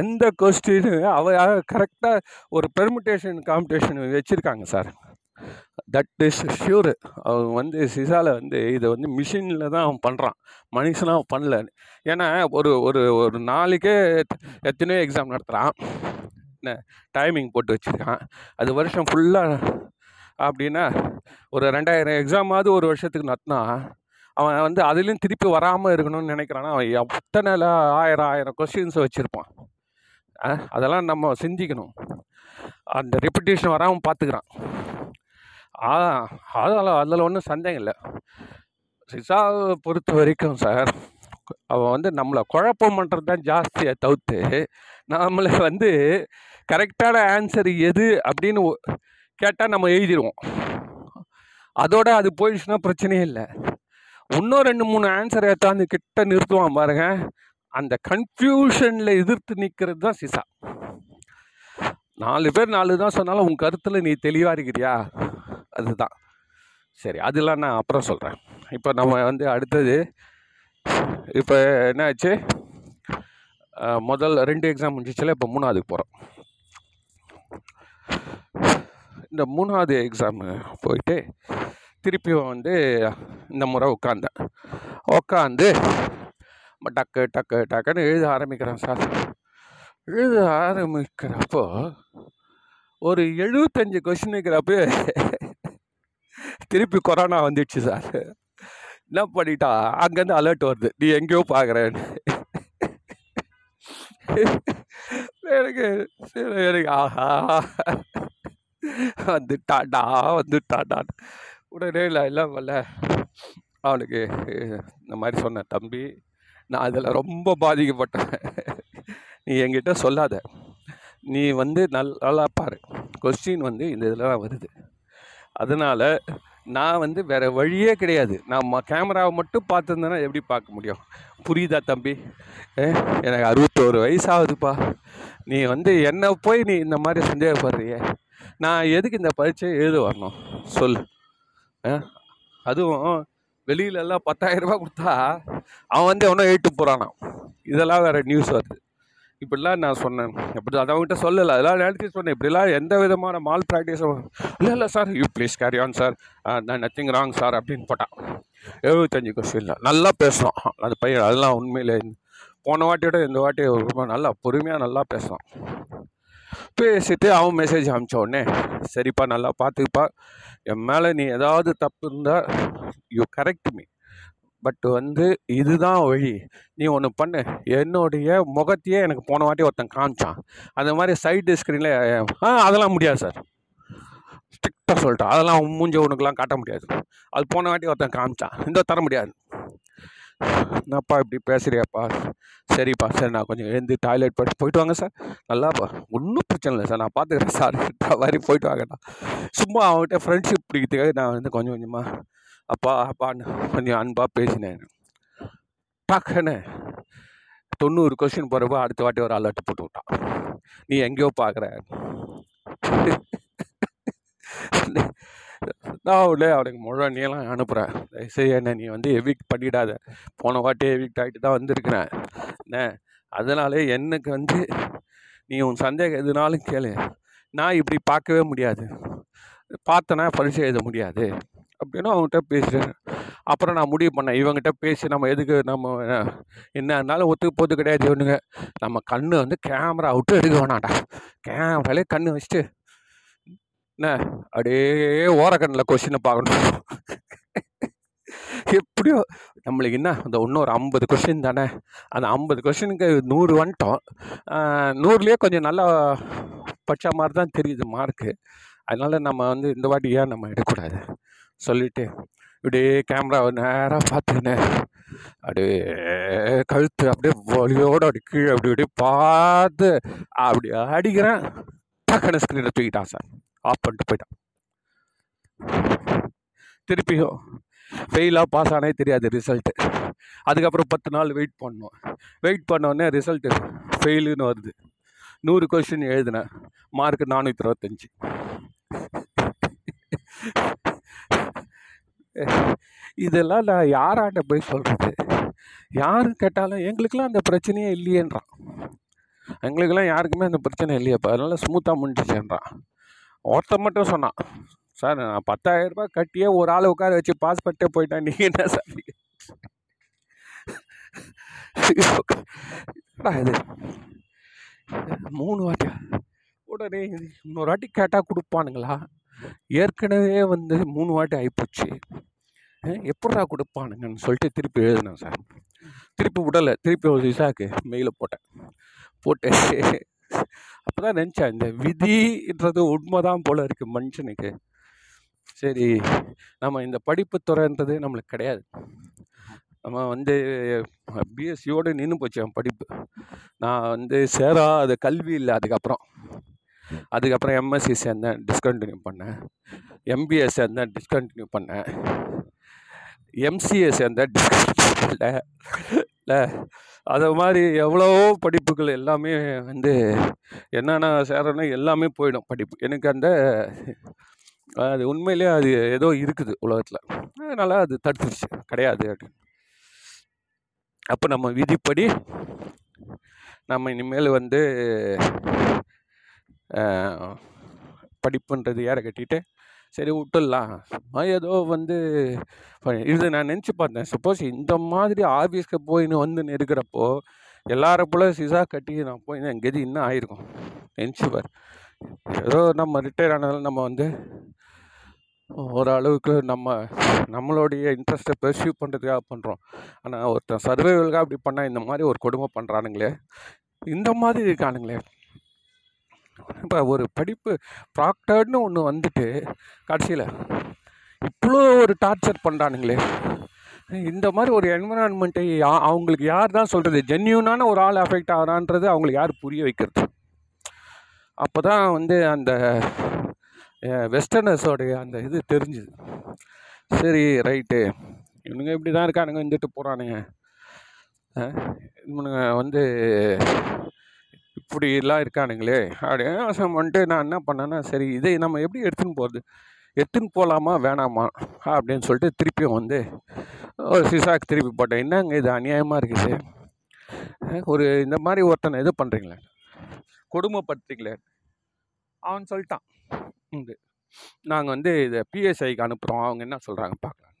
எந்த கொஸ்டின் அவ கரெக்டாக ஒரு பெர்முட்டேஷன் காம்படிஷன் வச்சுருக்காங்க சார் தட் இஸ் ஷியூர் அவன் வந்து சிசால வந்து இதை வந்து மிஷினில் தான் அவன் பண்ணுறான் மனுஷனாக அவன் பண்ணல. ஏன்னா ஒரு ஒரு ஒரு நாளைக்கே எத்தனையோ எக்ஸாம் நடத்துகிறான் என்ன டைமிங் போட்டு வச்சுருக்கான். அது வருஷம் ஃபுல்லாக அப்படின்னா ஒரு ரெண்டாயிரம் எக்ஸாமாவது ஒரு வருஷத்துக்கு நடத்தினா அவன் வந்து அதுலேயும் திருப்பி வராமல் இருக்கணும்னு நினைக்கிறான்னா அவன் எத்தனை ஆயிரம் ஆயிரம் கொஸ்டின்ஸை வச்சுருப்பான். அதெல்லாம் நம்ம சிந்திக்கணும். அந்த ரெப்புடேஷன் வராமல் பார்த்துக்கிறான் ஆ அதில் அதில் ஒன்றும் சந்தேகம் இல்லை. சிசாவை பொறுத்த வரைக்கும் சார் அவன் வந்து நம்மளை குழப்பம் பண்ணுறது தான் ஜாஸ்தியை தவிர்த்து நம்மளை வந்து கரெக்டான ஆன்சர் எது அப்படின்னு கேட்டால் நம்ம எழுதிடுவோம் அதோட அது போயிடுச்சுன்னா பிரச்சனையே இல்லை. இன்னும் ரெண்டு மூணு ஆன்சர் ஏற்றாந்து கிட்ட நிறுத்துவான் பாருங்க. அந்த கன்ஃபியூஷனில் எதிர்த்து நிற்கிறது தான் சிசா. நாலு பேர் நாலு தான் சொன்னாலும் உன் கருத்தில் நீ தெளிவாக இருக்கிறியா? அதுதான். சரி அதெல்லாம் நான் அப்புறம் சொல்கிறேன் இப்போ நம்ம வந்து அடுத்தது. இப்போ என்ன ஆச்சு முதல் ரெண்டு எக்ஸாம் முடிஞ்சிச்சுல இப்போ மூணாவதுக்கு போகிறோம் இந்த மூணாவது எக்ஸாமு போயிட்டு திருப்பியும் வந்து இந்த முறை உட்காந்தேன் உட்காந்து டக்கு டக்கு டக்குன்னு எழுத ஆரம்பிக்கிறேன் சார். எழுத ஆரம்பிக்கிறப்போ ஒரு எழுபத்தஞ்சு கொஷின் இருக்கிறப்ப திருப்பி கொரோனா வந்துடுச்சு சார். என்ன பண்ணிட்டா? அங்கேருந்து அலர்ட் வருது. நீ எங்கேயோ பார்க்குறேன்னு எனக்கு சரி, எனக்கு ஆஹா. வந்துட்டாடா வந்துட்டாடா உடனே இல்லை இல்லை வரல அவனுக்கு இந்த மாதிரி சொன்னேன் தம்பி நான் அதில் ரொம்ப பாதிக்கப்பட்டேன் நீ என்கிட்ட சொல்லாத. நீ வந்து நல் நல்லா பாரு. கொஸ்டின் வந்து இந்த இதில் தான் வருது. அதனால் நான் வந்து வேறு வழியே கிடையாது. நான் ம கேமராவை மட்டும் பார்த்துருந்தேன்னா எப்படி பார்க்க முடியும்? புரியுதா தம்பி? ஏ எனக்கு அறுபத்தோரு வயசாகுதுப்பா நீ வந்து என்ன போய் நீ இந்த மாதிரி சந்தேகப்படுறியே? நான் எதுக்கு இந்த பரீட்சையை எழுத வரணும்? சொல் ஆ? அதுவும் வெளியில எல்லாம் பத்தாயிரம் ரூபாய் கொடுத்தா அவன் வந்து எவனோ எழுட்டு போகிறானான் இதெல்லாம் வேறு நியூஸ் வருது. இப்படிலாம் நான் சொன்னேன். இப்படி அதை அவங்ககிட்ட சொல்லலை. அதெல்லாம் நேரத்தை சொன்னேன். இப்படிலாம் எந்த விதமான மால் ப்ராக்டிஸும் இல்லை இல்லை sir you please carry on sir நான் நத்திங் ராங் சார் அப்படின்னு போட்டான். எழுபத்தஞ்சு கொஸ்டினில் நல்லா பேசுகிறான் அந்த பையன் அதெல்லாம் உண்மையில் போன வாட்டியோட இந்த வாட்டி ரொம்ப நல்லா பொறுமையாக நல்லா பேசுகிறான் பேசிட்டு அவன் மெசேஜ் அனுப்பிச்ச உடனே சரிப்பா நல்லா பார்த்துப்பா என் மேலே நீ ஏதாவது தப்பு இருந்தால் யூ கரெக்ட் மீ பட் வந்து இதுதான் வழி. நீ ஒன்று பண்ணு. என்னுடைய முகத்தையே எனக்கு போன வாட்டி ஒருத்தன் காமிச்சான். அந்த மாதிரி சைடு ஸ்க்ரீனில் ஆ அதெல்லாம் முடியாது சார் ஸ்ட்ரிக்டாக சொல்லிட்டான். அதெல்லாம் மூஞ்ச உனக்குலாம் காட்ட முடியாது. அது போன வாட்டி ஒருத்தன் காமிச்சான். இந்த தர முடியாது. என்னப்பா இப்படி பேசுகிறியாப்பா சரிப்பா சரி நான் கொஞ்சம் எழுந்து டாய்லெட் போட்டு போயிட்டு வாங்க சார் நல்லாப்பா ஒன்றும் பிரச்சனை இல்லை சார் நான் பார்த்துக்கிறேன் சார் மாதிரி போயிட்டு வாங்கடா. சும்மா அவன்கிட்ட ஃப்ரெண்ட்ஷிப் பிடிக்கிறதுக்காக நான் வந்து கொஞ்சம் கொஞ்சமாக அப்பா அப்பான்னு கொஞ்சம் அன்பாக பேசினேன். டக்குன்னு தொண்ணூறு கொஸ்டின் போகிறப்ப அடுத்த வாட்டி ஒரு அலர்ட் போட்டு விட்டான். நீ எங்கேயோ பார்க்குற நான் உடனே அவனுக்கு முழு நீலாம் அனுப்புகிறேன் தயவுசெய்து என்ன நீ வந்து எவிக்ட் பண்ணிடாத. போன வாட்டி எவிக்ட் ஆகிட்டு தான் வந்திருக்கிறேன். என்ன? அதனாலே எனக்கு வந்து நீ உன் சந்தேகம் எதுனாலும் கேளு. நான் இப்படி பார்க்கவே முடியாது. பார்த்தனா பரிசு எழுத முடியாது. அப்படின்னு அவங்ககிட்ட பேசுகிறேன் அப்புறம் நான் முடிவு பண்ணேன். இவங்ககிட்ட பேசி நம்ம எதுக்கு நம்ம என்ன இருந்தாலும் ஒத்துக்கு போது கிடையாது இவனுங்க. நம்ம கண்ணு வந்து கேமரா விட்டு எடுக்க வேணாம்டா. கேமராலே கண்ணு வச்சுட்டு என்ன? அப்படியே ஓரக்கண்ணில் கொஷினை பார்க்கணும். எப்படியோ நம்மளுக்கு என்ன? இந்த இன்னொரு ஐம்பது கொஷின் தானே? அந்த ஐம்பது கொஷினுக்கு நூறு வந்துட்டோம். நூறுலேயே கொஞ்சம் நல்லா படித்த மாதிரி தான் தெரியுது மார்க்கு அதனால் நம்ம வந்து இந்த வாட்டி ஏன் நம்ம எடுக்கக்கூடாது. சொல்லிவிட்டு இப்படியே கேமராவை நேராக பார்த்துக்கினேன் அப்படியே கழுத்து அப்படியே வலியோடு அப்படி கீழே அப்படி இப்படி பார்த்து அப்படி அடிக்கிறேன். டக்குன்னு ஸ்க்ரீனில் தூக்கிட்டான் சார். ஆஃப் பண்ணிட்டு போயிட்டான். திருப்பியும் ஃபெயிலாக பாஸ் ஆனே தெரியாது ரிசல்ட்டு அதுக்கப்புறம் பத்து நாள் வெயிட் பண்ணோம். வெயிட் பண்ணோடனே ரிசல்ட்டு ஃபெயிலுன்னு வருது. நூறு கொஷின் எழுதினேன். மார்க் நானூற்றி இருபத்தஞ்சி. இதெல்லாம் நான் யாராட்ட போய் சொல்கிறது யார் கேட்டாலும் எங்களுக்கெல்லாம் அந்த பிரச்சனையே இல்லையேன்றான். எங்களுக்கெல்லாம் யாருக்குமே அந்த பிரச்சனை இல்லையப்பா. அதனால ஸ்மூத்தாக முடிஞ்சிச்சேன்றான். ஒருத்தன் மட்டும் சொன்னான் சார் நான் பத்தாயிரம் ரூபாய் கட்டியே ஒரு ஆளை உட்கார வச்சு பாஸ் பண்ணிட்டே போயிட்டேன். நீங்கள் என்ன சார் இது? மூணு வாட்டியா? உடனே இன்னொரு வாட்டி கேட்டால் கொடுப்பானுங்களா? ஏற்கனவே வந்து மூணு வாட்டி ஆகிப்போச்சு எப்படா கொடுப்பானுங்கன்னு சொல்லிட்டு திருப்பி எழுதினேன் சார். திருப்பி விடலை. திருப்பி ஒரு இசாக்கு மெயிலை போட்டேன். போட்டு அப்போ தான் நினச்சேன் இந்த விதின்றது உண்மை தான் போல் இருக்குது மனுஷனுக்கு. சரி நம்ம இந்த படிப்பு துறைன்றது நம்மளுக்கு கிடையாது. நம்ம வந்து பிஎஸ்சியோடு நின்று போச்சு என் படிப்பு. நான் வந்து சேராத கல்வி இல்லை அதுக்கப்புறம். அதுக்கப்புறம் எம்எஸ்சி சேர்ந்தேன் டிஸ்கண்டினியூ பண்ணேன். எம்பிஏ சேர்ந்தேன் டிஸ்கண்டினியூ பண்ணேன். எம்சிஏ சேர்ந்தேன் டிஸ்கண்டினியூ இல்லை இல்லை. அது மாதிரி எவ்வளவோ படிப்புகள் எல்லாமே வந்து என்னென்ன சேரணும் எல்லாமே போயிடும் படிப்பு. எனக்கு அந்த அது உண்மையிலே அது ஏதோ இருக்குது உலகத்தில். அதனால் அது தடுத்துருச்சு. கிடையாது அப்படின்னு. அப்போ நம்ம விதிப்படி நம்ம இனிமேல் வந்து படிப்புன்றது ஏற கட்டிட்டு சரி விட்டுடலாம். சும்மா ஏதோ வந்து இது நான் நினச்சி பார்த்தேன். சப்போஸ் இந்த மாதிரி ஆஃபீஸ்க்கு போயின்னு வந்து இருக்கிறப்போ எல்லாரை போல சிசா கட்டி நான் போய் என் கதி இன்னும் ஆயிருக்கும். நினச்சிப்பார் ஏதோ நம்ம ரிட்டையர் ஆனதால் நம்ம வந்து ஓரளவுக்கு நம்ம நம்மளுடைய இன்ட்ரெஸ்ட்டை பெர்சீவ் பண்ணுறதுக்காக பண்ணுறோம் ஆனால் ஒருத்தன் சர்வைவலுக்காக அப்படி பண்ணால் இந்த மாதிரி ஒரு கொடுமை பண்ணுறானுங்களே இந்த மாதிரி இருக்கானுங்களே. இப்போ ஒரு படிப்பு ப்ராக்டர்ட்னு ஒன்று வந்துட்டு கடைசியில் இவ்வளோ ஒரு டார்ச்சர் பண்ணுறானுங்களே இந்த மாதிரி ஒரு என்விரான்மெண்ட்டை அவங்களுக்கு யார் தான் சொல்கிறது ஜென்யூனான ஒரு ஆள் அஃபெக்ட் ஆகிறான்றது அவங்களுக்கு யார் புரிய வைக்கிறது? அப்போ தான் வந்து அந்த வெஸ்டர்னர்ஸோடைய அந்த இது தெரிஞ்சுது. சரி ரைட்டு. இவனுங்க இப்படி தான் இருக்கானுங்க இருந்துட்டு போகிறானுங்க இவனுங்க வந்து இப்படிலாம் இருக்கானுங்களே அப்படி வந்துட்டு நான் என்ன பண்ணேன்னா சரி இதை நம்ம எப்படி எடுத்துன்னு போகிறது எடுத்துன்னு போகலாமா வேணாமா? அப்படின்னு சொல்லிட்டு திருப்பியும் வந்து ஒரு சிசாக்கு திருப்பி போட்டேன். என்னங்க இது? அநியாயமாக இருக்குது ஒரு இந்த மாதிரி ஒருத்தனை இது பண்ணுறீங்களே கொடுமைப்படுத்துறீங்களே. அவன் சொல்லிட்டான். இது. நாங்கள் வந்து இதை பிஎஸ்ஐக்கு அனுப்புகிறோம் அவங்க என்ன சொல்கிறாங்க பார்க்கலாம்.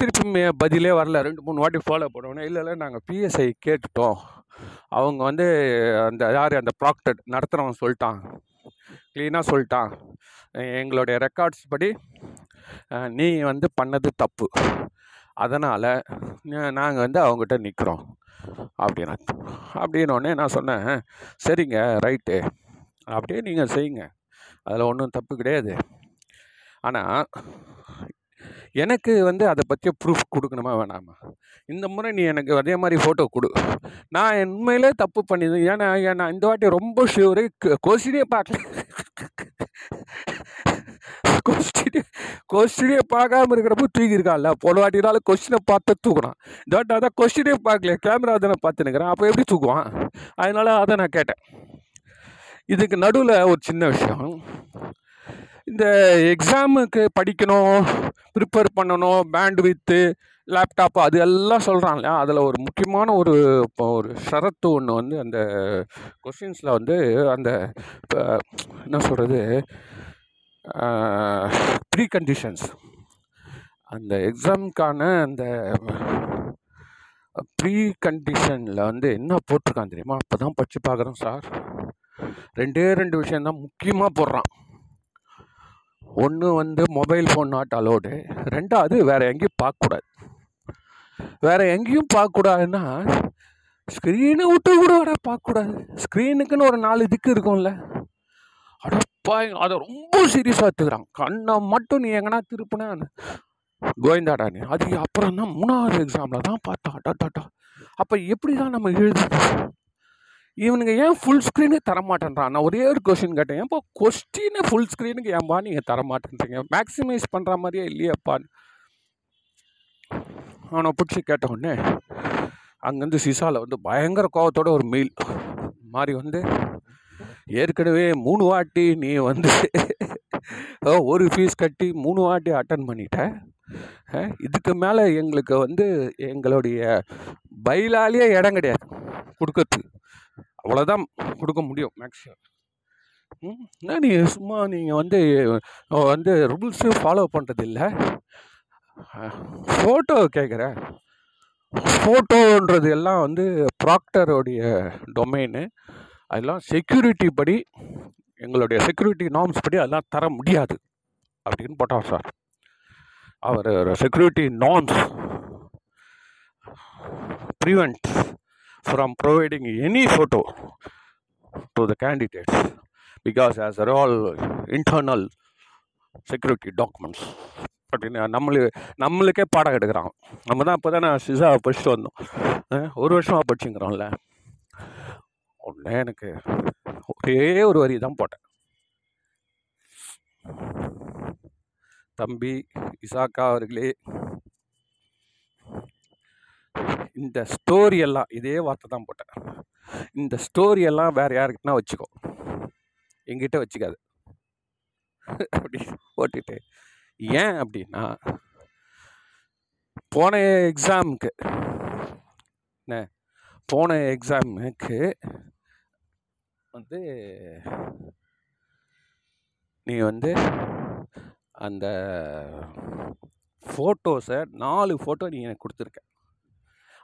திருப்பி பதிலே வரல. ரெண்டு மூணு வாட்டி ஃபாலோ பண்ணுவோன்னே இல்லை இல்லை நாங்கள் பிஎஸ்ஐ கேட்டுட்டோம். அவங்க வந்து அந்த யார் அந்த ப்ராக்டட் நடத்துகிறவன் சொல்லிட்டான். க்ளீனாக சொல்லிட்டான். எங்களுடைய ரெக்கார்ட்ஸ் படி நீ வந்து பண்ணது தப்பு. அதனால் நாங்கள் வந்து அவங்ககிட்ட நிற்கிறோம் அப்படின்னு. அப்படின்னோடனே நான் சொன்னேன் சரிங்க ரைட்டு அப்படியே நீங்கள் செய்யுங்க. அதில் ஒன்றும் தப்பு கிடையாது. ஆனால் எனக்கு வந்து அதை பற்றிய ப்ரூஃப் கொடுக்கணுமா வேணாமா? இந்த முறை நீ எனக்கு அதே மாதிரி ஃபோட்டோ கொடு. நான் உண்மையிலே தப்பு பண்ணியிருந்தேன் ஏன்னா ஏன்னா இந்த வாட்டி ரொம்ப ஷூரு கொஸ்டினே பார்க்கல. கொஸ்டினே கொஸ்டினே பார்க்காம இருக்கிறப்போ தூக்கியிருக்கான்ல போன வாட்டினால கொஸ்டினை பார்த்து தூக்குறான் இந்த வாட்டி அதான் கொஸ்டினே பார்க்கல. கேமரா தானே பார்த்துனுக்கிறேன் அப்போ எப்படி தூக்குவான்? அதனால் அதை நான் கேட்டேன். இதுக்கு நடுவில் ஒரு சின்ன விஷயம். இந்த எக்ஸாமுக்கு படிக்கணும் ப்ரிப்பேர் பண்ணணும் பேண்ட் வித்து லேப்டாப்பு அது எல்லாம் சொல்கிறான் இல்லையா? அதில் ஒரு முக்கியமான ஒரு இப்போ ஒரு ஷரத்து ஒன்று வந்து அந்த கொஷின்ஸில் வந்து அந்த இப்போ என்ன சொல்கிறது ப்ரீ கண்டிஷன்ஸ் அந்த எக்ஸாமுக்கான அந்த ப்ரீ கண்டிஷனில் வந்து என்ன போட்டிருக்கான் தெரியுமா? அப்போ தான் படித்து பார்க்குறோம் சார். ரெண்டே ரெண்டு விஷயந்தான் முக்கியமாக போடுறான். ஒன்று வந்து மொபைல் ஃபோன் நாட் அலோடு ரெண்டாவது வேறு எங்கேயும் பார்க்கக்கூடாது வேறு எங்கேயும் பார்க்கக்கூடாதுன்னா ஸ்க்ரீனை விட்டு கூட வர பார்க்கக்கூடாது ஸ்க்ரீனுக்குன்னு ஒரு நாலு திக்கு இருக்கும்ல. அடப்பா அதை ரொம்ப சீரியஸாக எடுத்துக்கிறான். கண்ணை மட்டும் நீ எங்கன்னா திருப்பினா கோவிந்தாடா நீ. அது அப்புறம் தான் மூணாவது எக்ஸாமில் தான் பார்த்தா அடாட்டாட்டா அப்போ எப்படி தான் நம்ம எழுதுறது? இவனுங்க ஏன் ஃபுல் ஸ்க்ரீனு தரமாட்டேன்றான்? நான் ஒரே ஒரு கொஸ்டின் கேட்டேன். ஏன்ப்பா கொஸ்டினை ஃபுல் ஸ்க்ரீனுக்கு ஏன்பா நீங்கள் தரமாட்டேன்றீங்க? மேக்ஸிமைஸ் பண்ணுற மாதிரியே இல்லையாப்பா? அவனை பிடிச்சி கேட்ட உடனே அங்கேருந்து சிசாவில் வந்து பயங்கர கோவத்தோட ஒரு மெயில் மாதிரி வந்து ஏற்கனவே மூணு வாட்டி நீ வந்து ஒரு ஃபீஸ் கட்டி மூணு வாட்டி அட்டன் பண்ணிட்ட. இதுக்கு மேலே எங்களுக்கு வந்து எங்களுடைய பயிலாலேயே இடம் கிடையாது. கொடுக்கறதுக்கு. அவ்வளோதான் கொடுக்க முடியும் மேக்ஸிமம் ம் என்ன நீ சும்மா நீங்கள் வந்து வந்து ரூல்ஸு ஃபாலோ பண்ணுறது இல்லை ஃபோட்டோ கேட்குற ஃபோட்டோன்றது எல்லாம் வந்து ப்ராக்டரோடைய டொமைனு அதெல்லாம் செக்யூரிட்டி படி எங்களுடைய செக்யூரிட்டி நார்ம்ஸ் படி அதெல்லாம் தர முடியாது அப்படின்னு போட்டார் sir. Our security norms prevent from providing any photo to the candidates because as are all internal security documents but நம்மளு நம்மளுக்கே பாடம் எடுக்கிறான். நம்ம தான் இப்போ தான் நான் சிசா படிச்சுட்டு வந்தோம். ஒரு வருஷமாக படிச்சுங்கிறோம்ல. உடனே எனக்கு ஒரே ஒரு வரி தான் போட்டேன். தம்பி இசாக்கா அவர்களே இந்த ஸ்டோரி எல்லாம் இதே வார்த்தை தான் போட்டேன். இந்த ஸ்டோரி எல்லாம் வேற யாருக்கிட்டனா வச்சுக்கோ. எங்கிட்ட வச்சுக்காது. அப்படி ஓட்டிட்டு ஏன் அப்படின்னா போன எக்ஸாமுக்கு என்ன? போன எக்ஸாமுக்கு வந்து நீ வந்து அந்த ஃபோட்டோஸை நாலு ஃபோட்டோ நீ எனக்கு கொடுத்துருக்க.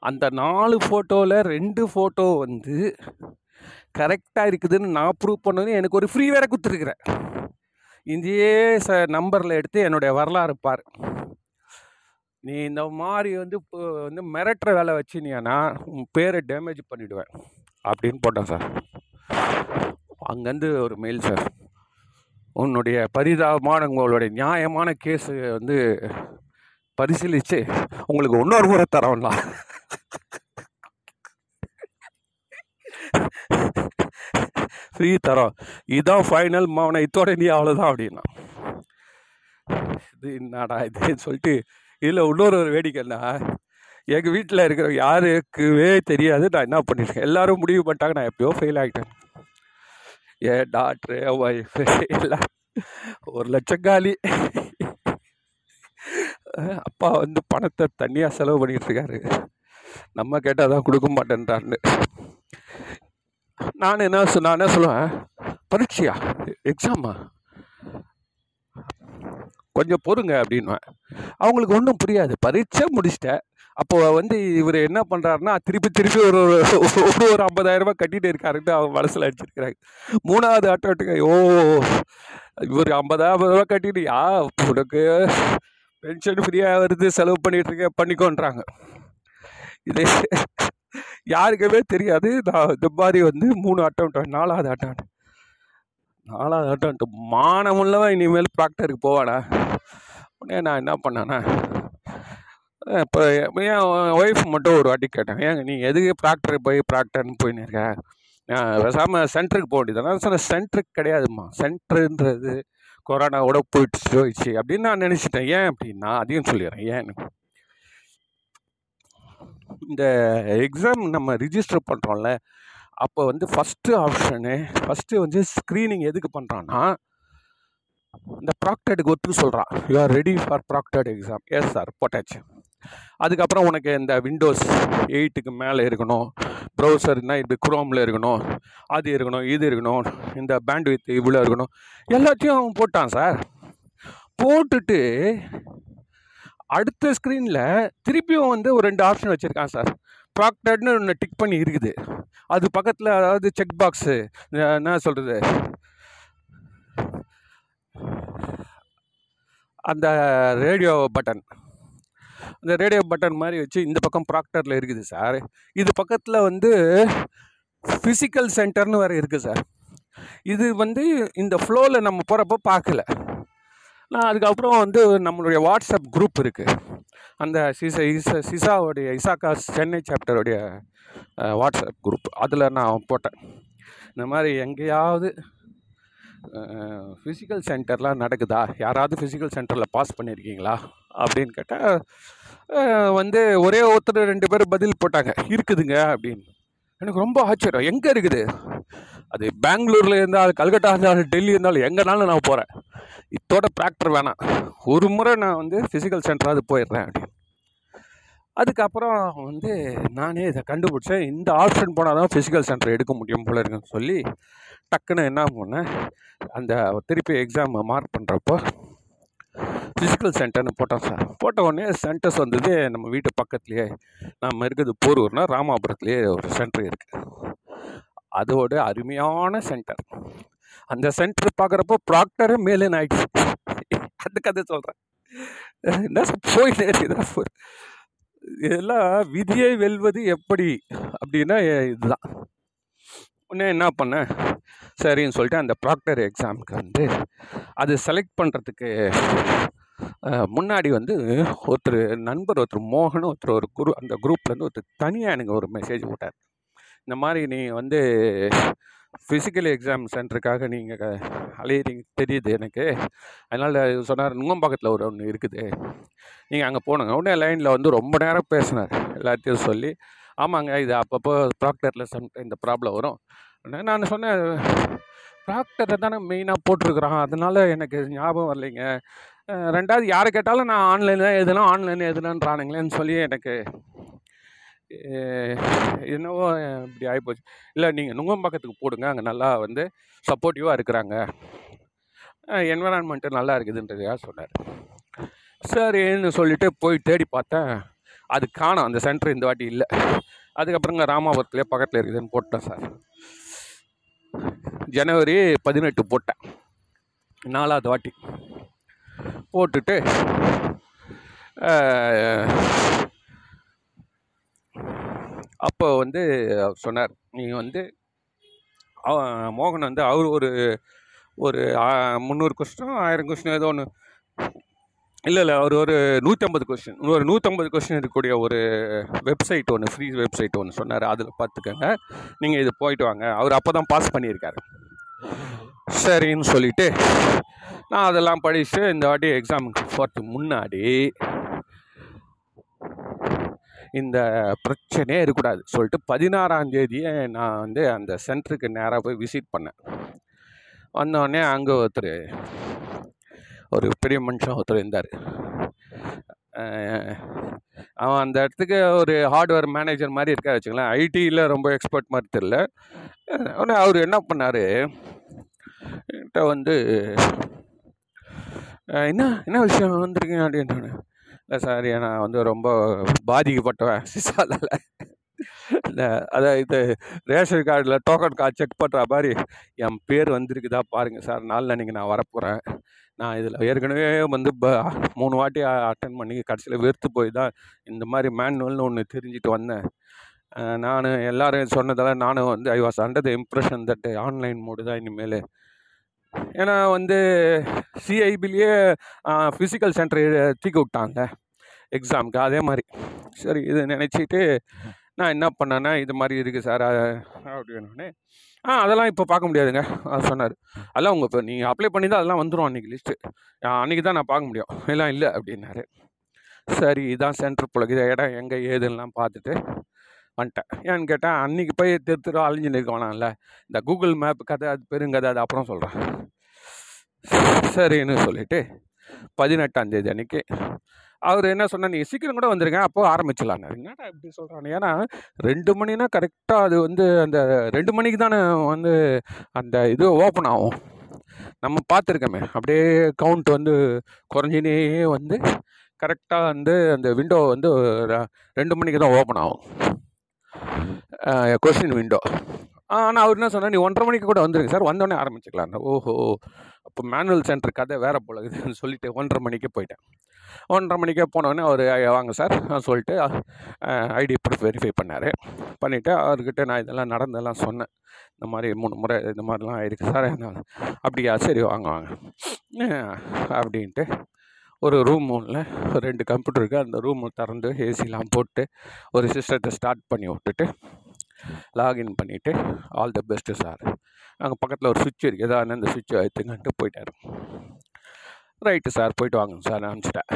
அந்த நாலு ஃபோட்டோவில் ரெண்டு ஃபோட்டோ வந்து கரெக்டாக இருக்குதுன்னு நான் ப்ரூவ் பண்ணது எனக்கு ஒரு ஃப்ரீ வேற கொடுத்துருக்குறேன் இதையே ச நம்பரில் எடுத்து என்னுடைய வரலாறு பார். நீ இந்த மாதிரி வந்து இப்போ வந்து மிரட்டுற வேலை வச்சுனியானா உன் பேரை டேமேஜ் பண்ணிவிடுவேன் அப்படின்னு போட்டேன் சார் அங்கேருந்து ஒரு மெயில் சார் உன்னுடைய பரிதாபமான உங்களுடைய நியாயமான கேஸு வந்து பரிசீலித்து உங்களுக்கு இன்னொரு முறை தரோம்னா ஃப்ரீ தரோம். இதான் ஃபைனல் மாவனை இதோட நீ அவ்வளோதான் அப்படின்னா. இது என்னடா இதுன்னு சொல்லிட்டு இதில் இன்னொரு ஒரு வேடிக்கைன்னா எங்கள் வீட்டில் இருக்கிற யாருக்குவே தெரியாது. நான் என்ன பண்ணியிருக்கேன் எல்லாரும் முடிவு பண்ணிட்டாங்க. நான் எப்பயோ ஃபெயில் ஆகிட்டேன் என் டாக்டரு ஒய்ஃபு எல்லாம் ஒரு லட்சம் காலி. அப்பா வந்து பணத்தை தனியாக செலவு பண்ணிட்டு இருக்காரு. நம்ம கேட்டால் தான் கொடுக்க மாட்டேன்றான்னு நான் என்ன நான் என்ன சொல்லுவேன்? பரீட்சையா? எக்ஸாமா கொஞ்சம் பொறுங்க அப்படின்னுவேன். அவங்களுக்கு ஒன்றும் புரியாது. பரீட்சை முடிச்சிட்டேன். அப்போ வந்து இவர் என்ன பண்ணுறாருன்னா திருப்பி திருப்பி ஒரு ஒரு ஒரு ஒரு ஐம்பதாயிரம் ரூபாய் கட்டிட்டு இருக்காருன்ட்டு அவங்க மனசில் அடிச்சிருக்கிறாங்க மூணாவது அட்டோட்டுக்கு ஓ இவர் ஐம்பதாயிரம் ரூபா கட்டிட்டு யா உனக்கு பென்ஷன் ஃப்ரீயாக வருது செலவு பண்ணிகிட்டு இருக்க பண்ணிக்கோன்றாங்க. இது யாருக்குமே தெரியாது. நான் இந்த மாதிரி வந்து மூணு அட்டம் நாலாவது அட்டம் நாலாவது அட்டம் மானமுள்ளவன் இனிமேல் ப்ராக்டருக்கு போவானா? உடனே நான் என்ன பண்ணேன்னா இப்போ என் ஒய்ஃப் மட்டும் ஒரு வாட்டி கேட்டேன். ஏங்க நீ எதுக்கு ப்ராக்டர் போய் ப்ராக்டர்னு போயின்னு இருக்க? பேசாமல் சென்டருக்கு போக வேண்டியது நான் சொன்னேன் சென்டருக்கு கிடையாதும்மா. சென்டருன்றது கொரோனாவோட போயிடுச்சு போயிடுச்சு அப்படின்னு நான் நினச்சிட்டேன். ஏன் அப்படின்னா அதையும் சொல்லிடுறேன். ஏன்னு இந்த எக்ஸாம் நம்ம ரிஜிஸ்டர் பண்ணுறோம்ல அப்போ வந்து ஃபஸ்ட்டு ஆப்ஷனு ஃபஸ்ட்டு வந்து ஸ்க்ரீனிங் எதுக்கு பண்ணுறான்னா இந்த ப்ராக்டடுக்கு ஒத்துக்கு சொல்கிறான் you are ready for proctored exam yes sir போட்டாச்சு. அதுக்கப்புறம் உனக்கு இந்த விண்டோஸ் எயிட்டுக்கு மேலே இருக்கணும். ப்ரௌசர்னா இது குரோமில் இருக்கணும் அது இருக்கணும் இது இருக்கணும் இந்த பேண்ட்வித் இவ்வளோ இருக்கணும் எல்லாத்தையும் அவன் போட்டான் சார் போட்டுட்டு அடுத்த ஸ்க்ரீனில் திருப்பியும் வந்து ஒரு ரெண்டு ஆப்ஷன் வச்சுருக்கான் சார் ப்ராக்டட்னு ஒன்று டிக் பண்ணி இருக்குது. அது பக்கத்தில் அதாவது செக் பாக்ஸு என்ன சொல்கிறது அந்த ரேடியோ பட்டன் அந்த ரேடியோ பட்டன் மாதிரி வச்சு இந்த பக்கம் ப்ராக்டரில் இருக்குது சார். இது பக்கத்தில் வந்து ஃபிசிக்கல் சென்டர்னு வேறு இருக்குது சார். இது வந்து இந்த ஃப்ளோவில் நம்ம போகிறப்ப பார்க்கல. நான் அதுக்கப்புறம் வந்து நம்மளுடைய வாட்ஸ்அப் குரூப் இருக்குது அந்த சிசா இசா சிசாவுடைய இசாக்கா சென்னை சாப்டருடைய வாட்ஸ்அப் குரூப் அதில் நான் போட்டேன். இந்த மாதிரி எங்கேயாவது ஃபிசிக்கல் சென்டர்லாம் நடக்குதா? யாராவது ஃபிசிக்கல் சென்டரில் பாஸ் பண்ணியிருக்கீங்களா அப்படின்னு கேட்டால் வந்து ஒரே ஒருத்தர் ரெண்டு பேர் பதில் போட்டாங்க. இருக்குதுங்க அப்படின்னு. எனக்கு ரொம்ப ஆச்சரியம். எங்கே இருக்குது? அது பெங்களூரில் இருந்தால் கல்கட்டா இருந்தாலும் டெல்லி இருந்தாலும் எங்கேனாலும் நான் போகிறேன் இத்தோட ப்ராக்டர் வேணாம். ஒரு முறை நான் வந்து ஃபிசிக்கல் சென்டராவது போயிடுறேன் அப்படின்னு. அதுக்கப்புறம் வந்து நானே இதை கண்டுபிடிச்சேன். இந்த ஆப்ஷன் போனால் தான் ஃபிசிக்கல் சென்டர் எடுக்க முடியும் போல இருக்குன்னு சொல்லி டக்குன்னு என்ன பண்ணேன் அந்த திருப்பி எக்ஸாம் மார்க் பண்ணுறப்போ ஃபிசிக்கல் சென்டர்னு போட்டோம் சார் போட்ட உடனே சென்டர்ஸ் வந்தது நம்ம வீட்டு பக்கத்துலேயே நம்ம இருக்கிறது போரூர்னா ராமாபுரத்துலேயே ஒரு சென்டர் இருக்குது அதோட அருமையான சென்டர் அந்த சென்டர் பார்க்குறப்போ ப்ராக்டரே மேலேன்னு ஆயிடுச்சு. அந்த கதை சொல்கிறேன் என்ன சார் போயிட்டே இருக்குதா. இதெல்லாம் விதியை வெல்வது எப்படி அப்படின்னா இதுதான். உடனே என்ன பண்ணேன் சரின்னு சொல்லிட்டு அந்த ப்ராக்டர் எக்ஸாமுக்கு வந்து அது செலக்ட் பண்ணுறதுக்கு முன்னாடி வந்து ஒருத்தர் நண்பர் ஒருத்தர் மோகன் ஒருத்தர் ஒரு குரு அந்த குரூப்லேருந்து ஒருத்தர் தனியாக எனக்கு ஒரு மெசேஜ் விட்டார் இந்த மாதிரி நீ வந்து ஃபிசிக்கல் எக்ஸாம் சென்டருக்காக நீங்கள் அலையிறீங்க தெரியுது எனக்கு. அதனால் சொன்னார் நுங்கம்பாக்கத்தில் ஒரு ஒன்று இருக்குது. நீங்கள் அங்கே போனுங்க. உடனே லைனில் வந்து ரொம்ப நேரம் பேசினார். எல்லாத்தையும் சொல்லி ஆமாங்க. இது அப்பப்போ ப்ராக்டரில் சம் இந்த ப்ராப்ளம் வரும். நான் சொன்னேன் ப்ராக்டரை தானே மெயினாக போட்டிருக்குறான். அதனால் எனக்கு ஞாபகம் வரலைங்க. ரெண்டாவது யாரை கேட்டாலும் நான் ஆன்லைனில் எதுனா ஆன்லைன் எதுனான்றானுங்களேன்னு சொல்லி எனக்கு என்னவோ இப்படி ஆகிப்போச்சு இல்லை நீங்கள் நுங்கம்பாக்கத்துக்கு போடுங்க. அங்கே நல்லா வந்து சப்போர்ட்டிவாக இருக்கிறாங்க. என்விரான்மெண்ட்டு நல்லா இருக்குதுன்றதையா சொன்னார். சரின்னு சொல்லிட்டு போய் தேடி பார்த்தேன். அது காணும். அந்த சென்டர் இந்த வாட்டி இல்லை. அதுக்கப்புறங்க ராமாபுரத்துலேயே பக்கத்தில் இருக்குதுன்னு போட்டேன் சார் ஜனவரி பதினெட்டு போட்டேன். நாலாவது வாட்டி. போட்டுட்டு அப்போ வந்து அவர் சொன்னார் நீங்கள் வந்து மோகன் வந்து அவர் ஒரு ஒரு முந்நூறு கொஸ்டின் ஆயிரம் கொஸ்டின் ஏதோ ஒன்று இல்லை இல்லை. அவர் ஒரு நூற்றம்பது கொஸ்டின் ஒரு நூற்றம்பது கொஸ்டின் இருக்கக்கூடிய ஒரு வெப்சைட் ஒன்று ஃப்ரீ வெப்சைட் ஒன்று சொன்னார். அதில் பார்த்துக்கங்க நீங்கள் இது போயிட்டு வாங்க. அவர் அப்போ தான் பாஸ் பண்ணியிருக்காரு. சரின்னு சொல்லிட்டு நான் அதெல்லாம் படிச்சுட்டு இந்த வாட்டி எக்ஸாமுக்கு போகிறதுக்கு முன்னாடி இந்த பிரச்சனையே இருக்கக்கூடாது சொல்லிட்டு பதினாறாம் தேதியே நான் வந்து அந்த சென்டருக்கு நேராக போய் விசிட் பண்ணேன். வந்தோடனே அங்கே ஒருத்தர் ஒரு பெரிய மனுஷன் ஒருத்தர் இருந்தார். அவன் அந்த இடத்துக்கு ஒரு ஹார்ட்வேர் மேனேஜர் மாதிரி இருக்கா வச்சுங்களேன் ஐடியில் ரொம்ப எக்ஸ்பர்ட் மாதிரி தெரில உடனே அவர் என்ன பண்ணார்? என்கிட்ட வந்து என்ன என்ன விஷயம் வந்திருக்கீங்க? அப்படின்னு இல்லை சார் நான் வந்து ரொம்ப பாதிக்கப்பட்டவன். சிசாலால் அதான் இது ரேஷன் கார்டில் டோக்கன் கார்டு செக் பண்ணுற மாதிரி என் பேர் வந்திருக்குதா பாருங்கள் சார். நாளில் நான் வரப்போகிறேன் நான் இதில் ஏற்கனவே வந்து ப மூணு வாட்டி அட்டன் பண்ணி கடைசியில் வெறுத்து போய் தான் இந்த மாதிரி மேனுவல்னு ஒன்று தெரிஞ்சுட்டு வந்தேன். நான் எல்லோரும் சொன்னதெல்லாம் நானும் வந்து I was under the impression that online mode தான் இனிமேல். ஏன்னா வந்து சிஐபிலேயே ஃபிசிக்கல் சென்டர் தூக்கி விட்டாங்க. எக்ஸாமுக்கு அதே மாதிரி சரி இது நினச்சிட்டு நான் என்ன பண்ணேன்னா இது மாதிரி இருக்குது சார் அப்படின்னே ஆ அதெல்லாம் இப்போ பார்க்க முடியாதுங்க. அது சொன்னார். அதெல்லாம் உங்கள் இப்போ நீங்கள் அப்ளை பண்ணி தான் அதெல்லாம் வந்துடும் அன்றைக்கி லிஸ்ட்டு அன்றைக்கி தான் நான் பார்க்க முடியும். எல்லாம் இல்லை அப்படின்னாரு. சரி இதான் சென்டர் போல இதை இடம் எங்கே ஏதுன்னெலாம் பார்த்துட்டு வந்துட்டேன். ஏன்னு கேட்டால் அன்றைக்கி போய் தெரு தெரு அழிஞ்சு நிற்க வேணாம்ல. இந்த கூகுள் மேப் கதை அது பெருங்கதை அது அப்புறம் சொல்கிறேன் சரின்னு சொல்லிவிட்டு பதினெட்டாம் தேதி அவர் என்ன சொன்னார் நீங்கள் சீக்கிரம் கூட வந்துருங்க அப்போ ஆரம்பிச்சிடலான்னு என்னடா இப்படி சொல்கிறாங்க ஏன்னா ரெண்டு மணினா கரெக்டாக அது வந்து அந்த ரெண்டு மணிக்கு தானே வந்து அந்த இது ஓப்பன் ஆகும். நம்ம பார்த்துருக்கோமே அப்படியே கவுண்ட் வந்து குறைஞ்சினே வந்து கரெக்டாக வந்து அந்த விண்டோ வந்து ரெண்டு மணிக்கு தான் ஓப்பன் ஆகும். கொஸ்டின் விண்டோ ஆனால் அவர் என்ன சொன்னார் நீ ஒன்றரை மணிக்கு கூட வந்துருங்க சார் வந்தோடனே ஆரம்பிச்சுக்கலாம் ஓஹோ அப்போ மேனுவல் சென்டர் கதை வேறு போல இதுன்னு சொல்லிட்டு ஒன்றரை மணிக்கு போயிட்டேன். ஒன்றரை மணிக்கே போனோடனே அவர் வாங்க சார் நான் சொல்லிட்டு ஐடி ப்ரூஃப் வெரிஃபை பண்ணார். பண்ணிவிட்டு அவர்கிட்ட நான் இதெல்லாம் நடந்தெல்லாம் சொன்னேன். இந்த மாதிரி மூணு முறை இந்த மாதிரிலாம் ஆயிருக்கு சார் அப்படியா சரி வாங்க வாங்க. அப்படின்ட்டு ஒரு ரூம் ஒன்றில் ரெண்டு கம்ப்யூட்டர் இருக்குது அந்த ரூமை திறந்து ஏசிலாம் போட்டு ஒரு சிஸ்டத்தை ஸ்டார்ட் பண்ணி விட்டுட்டு லாகின் பண்ணிவிட்டு ஆல் த பெஸ்ட்டு சார். அங்கே பக்கத்தில் ஒரு சுவிட்ச் இருக்குது ஏதாவது அந்த சுவிட்சை எடுத்துங்கன்ட்டு போயிட்டார். ரைட்டு சார் போயிட்டு வாங்க சார் அனுப்பிச்சிட்டேன்.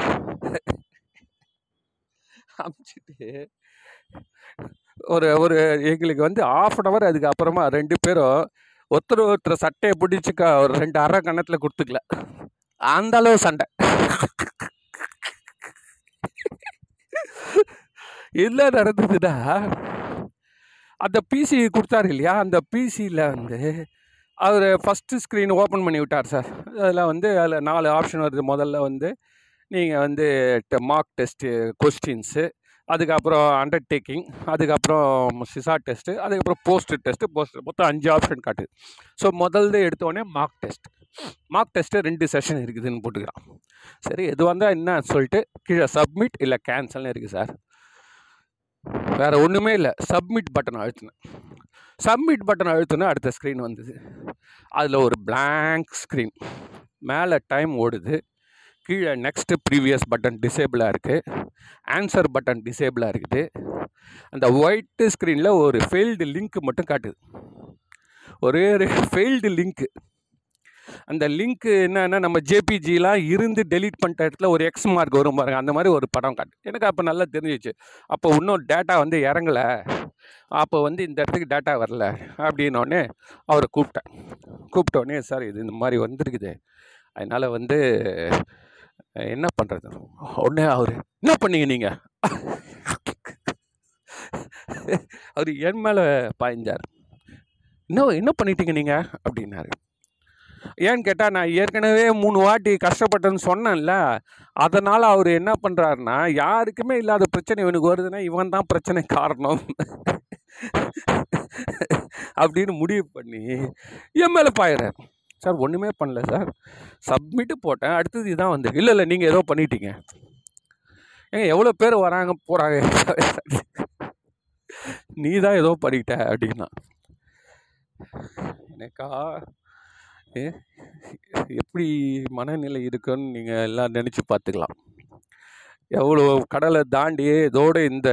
அனுப்பிச்சிட்டு ஒரு ஒரு எங்களுக்கு வந்து ஆஃப் அன் ஹவர் அதுக்கப்புறமா ரெண்டு பேரும் ஒருத்தர் ஒருத்தர் சட்டையை பிடிச்சிக்க ஒரு ரெண்டு அரை கணத்தில் கொடுத்துக்கல. அந்த அளவு சண்டை. என்ன நடந்ததுன்னா அந்த பிசி கொடுத்தாரு இல்லையா? அந்த பிசியில் வந்து அவர் ஃபஸ்ட்டு ஸ்க்ரீன் ஓப்பன் பண்ணி விட்டார் சார் அதில் வந்து அதில் நாலு ஆப்ஷன் வருது. முதல்ல வந்து நீங்கள் வந்து மார்க் டெஸ்ட்டு கொஸ்டின்ஸு அதுக்கப்புறம் அண்டர்டேக்கிங் அதுக்கப்புறம் சிசா டெஸ்ட்டு அதுக்கப்புறம் போஸ்ட் டெஸ்ட்டு போஸ்ட் மொத்தம் அஞ்சு ஆப்ஷன் காட்டுது. ஸோ முதல்ல எடுத்தோடனே மார்க் டெஸ்ட் மார்க் டெஸ்ட்டு ரெண்டு செஷன் இருக்குதுன்னு போட்டுக்கிறான். சரி எது வந்தால் என்ன சொல்லிட்டு கீழே சப்மிட் இல்லை கேன்சல்னு இருக்குது சார் வேறு ஒன்றுமே இல்லை. சப்மிட் பட்டன் அழுத்தினேன். சப்மிட் பட்டன் அழுத்தினா அடுத்த ஸ்க்ரீன் வந்தது. அதில் ஒரு பிளாங்க் ஸ்க்ரீன் மேலே டைம் ஓடுது. கீழே நெக்ஸ்ட்டு ப்ரீவியஸ் பட்டன் டிசேபிளாக இருக்குது ஆன்சர் பட்டன் டிசேபிளாக இருக்குது. அந்த ஒயிட்டு ஸ்க்ரீனில் ஒரு ஃபெயில்டு லிங்க் மட்டும் காட்டுது. ஒரே ஒரு ஃபெயில்டு லிங்க்கு அந்த லிங்க்கு என்னென்னா நம்ம ஜேபிஜிலாம் இருந்து டெலீட் பண்ணிட்ட இடத்துல ஒரு எக்ஸ் மார்க் வரும் பாருங்க. அந்த மாதிரி ஒரு படம் காட்டு. எனக்கு அப்போ நல்லா தெரிஞ்சிச்சு. அப்போ இன்னும் டேட்டா வந்து இறங்கலை. அப்போ வந்து இந்த இடத்துக்கு டேட்டா வரல அப்படின்னோடனே அவரை கூப்பிட்டேன். கூப்பிட்டோடனே சார் இது இந்த மாதிரி வந்துருக்குது. அதனால் வந்து என்ன பண்ணுறது உடனே அவர் என்ன பண்ணீங்க நீங்கள் அவர் என் மேலே பாய்ஞ்சார். என்ன என்ன பண்ணிட்டீங்க நீங்கள் அப்படின்னாரு. ஏன்னு கேட்டால் நான் ஏற்கனவே மூணு வாட்டி கஷ்டப்பட்டேன்னு சொன்னேன்ல. அதனால் அவர் என்ன பண்ணுறாருன்னா யாருக்குமே இல்லாத பிரச்சனை இவனுக்கு வருதுன்னா இவன் தான் பிரச்சனை காரணம். அப்படின்னு முடிவு பண்ணி என் மேலே பாயிறார். சார் ஒன்றுமே பண்ணல சார். சப்மிட்டு போட்டேன். அடுத்தது இதான் வந்து. இல்லை இல்லை நீங்கள் ஏதோ பண்ணிட்டீங்க. ஏங்க எவ்வளோ பேர் வராங்க போகிறாங்க நீ தான் ஏதோ பண்ணிட்ட அப்படின்னா. எனக்கா எப்படி மனநிலை இருக்குன்னு நீங்கள் எல்லாம் நினச்சி பார்த்துக்கலாம். எவ்வளோ கடலை தாண்டி இதோட இந்த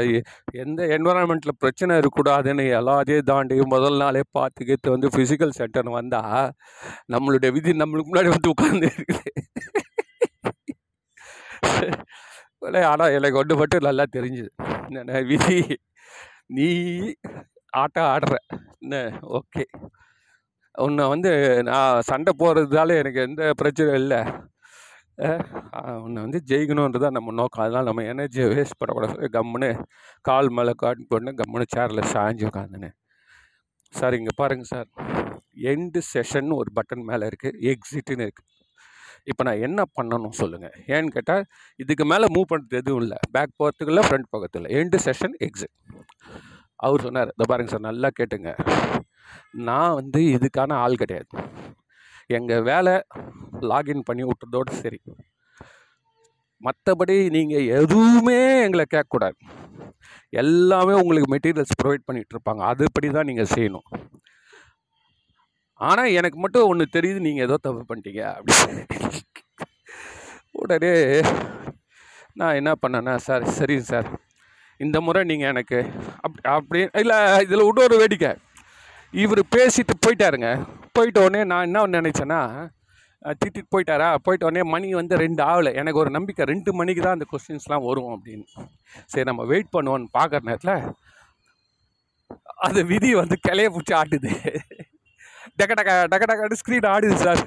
எந்த என்வரான்மெண்ட்டில் பிரச்சனை இருக்கக்கூடாதுன்னு எல்லாத்தையும் தாண்டி முதல் நாளே பார்த்துக்கிட்டு வந்து ஃபிசிக்கல் சென்டர் வந்தால் நம்மளுடைய விதி நம்மளுக்கு முன்னாடி வந்து உட்கார்ந்து இருக்குது. ஆனால் எனக்கு ஒன்று மட்டும் நல்லா தெரிஞ்சுது. என்ன விதி? நீ ஆட்டம் ஆடுற. என்ன? ஓகே. உன்னை வந்து நான் சண்டை போடுறதால எனக்கு எந்த பிரச்சனையும் இல்லை. உன்னை வந்து ஜெயிக்கணுன்றது தான் நம்ம நோக்கம். அதனால் நம்ம எனர்ஜியை வேஸ்ட் பண்ணக்கூடாது. கம்முன்னு கால் மேலே காட்டு போட்டு கம்முன்னு சேரில் சாஞ்சு உட்காந்துன்னு. சார் இங்கே பாருங்கள் சார் எண்டு செஷன் ஒரு பட்டன் மேலே இருக்குது எக்ஸிட்டுன்னு இருக்குது இப்போ நான் என்ன பண்ணணும் சொல்லுங்கள் ஏன்னு கேட்டால் இதுக்கு மேலே மூவ் பண்ணுறது எதுவும் இல்லை. பேக் போகிறதுக்கு இல்லை ஃப்ரண்ட் போகிறதுக்கு இல்லை. எண்டு செஷன் எக்ஸிட் அவர் சொன்னார். இதை பாருங்க சார் நல்லா கேட்டுங்க. நான் வந்து இதுக்கான ஆள் கிடையாது. எங்கள் வேலை லாகின் பண்ணி விட்டுறதோடு சரி. மற்றபடி நீங்கள் எதுவுமே எங்களை கேட்கக்கூடாது. எல்லாமே உங்களுக்கு மெட்டீரியல்ஸ் ப்ரொவைட் பண்ணிகிட்டு இருப்பாங்க. அதுபடி தான் நீங்கள் செய்யணும். ஆனால் எனக்கு மட்டும் ஒன்று தெரியுது. நீங்கள் ஏதோ தப்பு பண்ணிட்டீங்க அப்படி உடனே நான் என்ன பண்ணேன்னா சார் சரிங்க சார். இந்த முறை நீங்கள் எனக்கு அப் அப்படி இல்லை இதில் இன்னொரு வேடிக்கை. இவர் பேசிட்டு போயிட்டாருங்க. போயிட்ட உடனே நான் என்ன நினச்சேன்னா திட்டிட்டு போயிட்டாரா? போயிட்ட உடனே மணி வந்து ரெண்டு ஆகலை. எனக்கு ஒரு நம்பிக்கை ரெண்டு மணிக்கு தான் அந்த கொஸ்டின்ஸ்லாம் வரும் அப்படின்னு. சரி நம்ம வெயிட் பண்ணுவோன்னு பார்க்குற நேரத்தில் அந்த விதி வந்து கிளைய பிடிச்சி ஆட்டுது. டக்க டக்க டக்க டக்கன்னு ஸ்க்ரீன் ஆடுது சார்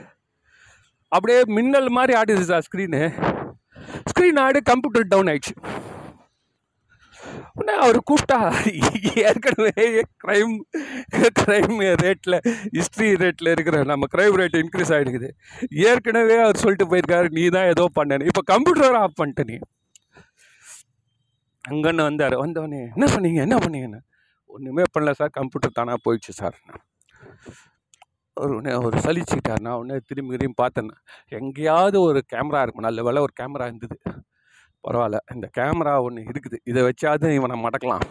அப்படியே மின்னல் மாதிரி ஆடுது சார் ஸ்க்ரீனு ஸ்க்ரீன் ஆடு கம்ப்யூட்டர் டவுன் ஆயிடுச்சு. உடனே அவர் கூப்பிட்டா ஏற்கனவே க்ரைம் க்ரைம் ரேட்டில் ஹிஸ்ட்ரி ரேட்டில் இருக்கிற நம்ம க்ரைம் ரேட் இன்க்ரீஸ் ஆகிடுக்குது ஏற்கனவே அவர் சொல்லிட்டு போயிருக்காரு நீ தான் ஏதோ பண்ணனு இப்போ கம்ப்யூட்டர் ஆஃப் பண்ணிட்டு நீ. அங்கன்னு வந்தார். வந்தவொடனே என்ன பண்ணீங்க என்ன பண்ணீங்கன்னு? ஒன்றுமே பண்ணல சார் கம்ப்யூட்டர் தானாக போயிடுச்சு சார். ஒரு உடனே அவர் சலிச்சுக்கிட்டார். நான் உடனே திரும்பி திரும்பி பார்த்தேன். எங்கேயாவது ஒரு கேமரா இருக்கும் நல்ல வேலை ஒரு கேமரா இருந்தது. பரவாயில்ல இந்த கேமரா ஒன்று இருக்குது. இதை வச்சாவது இவனை மடக்கலாம்.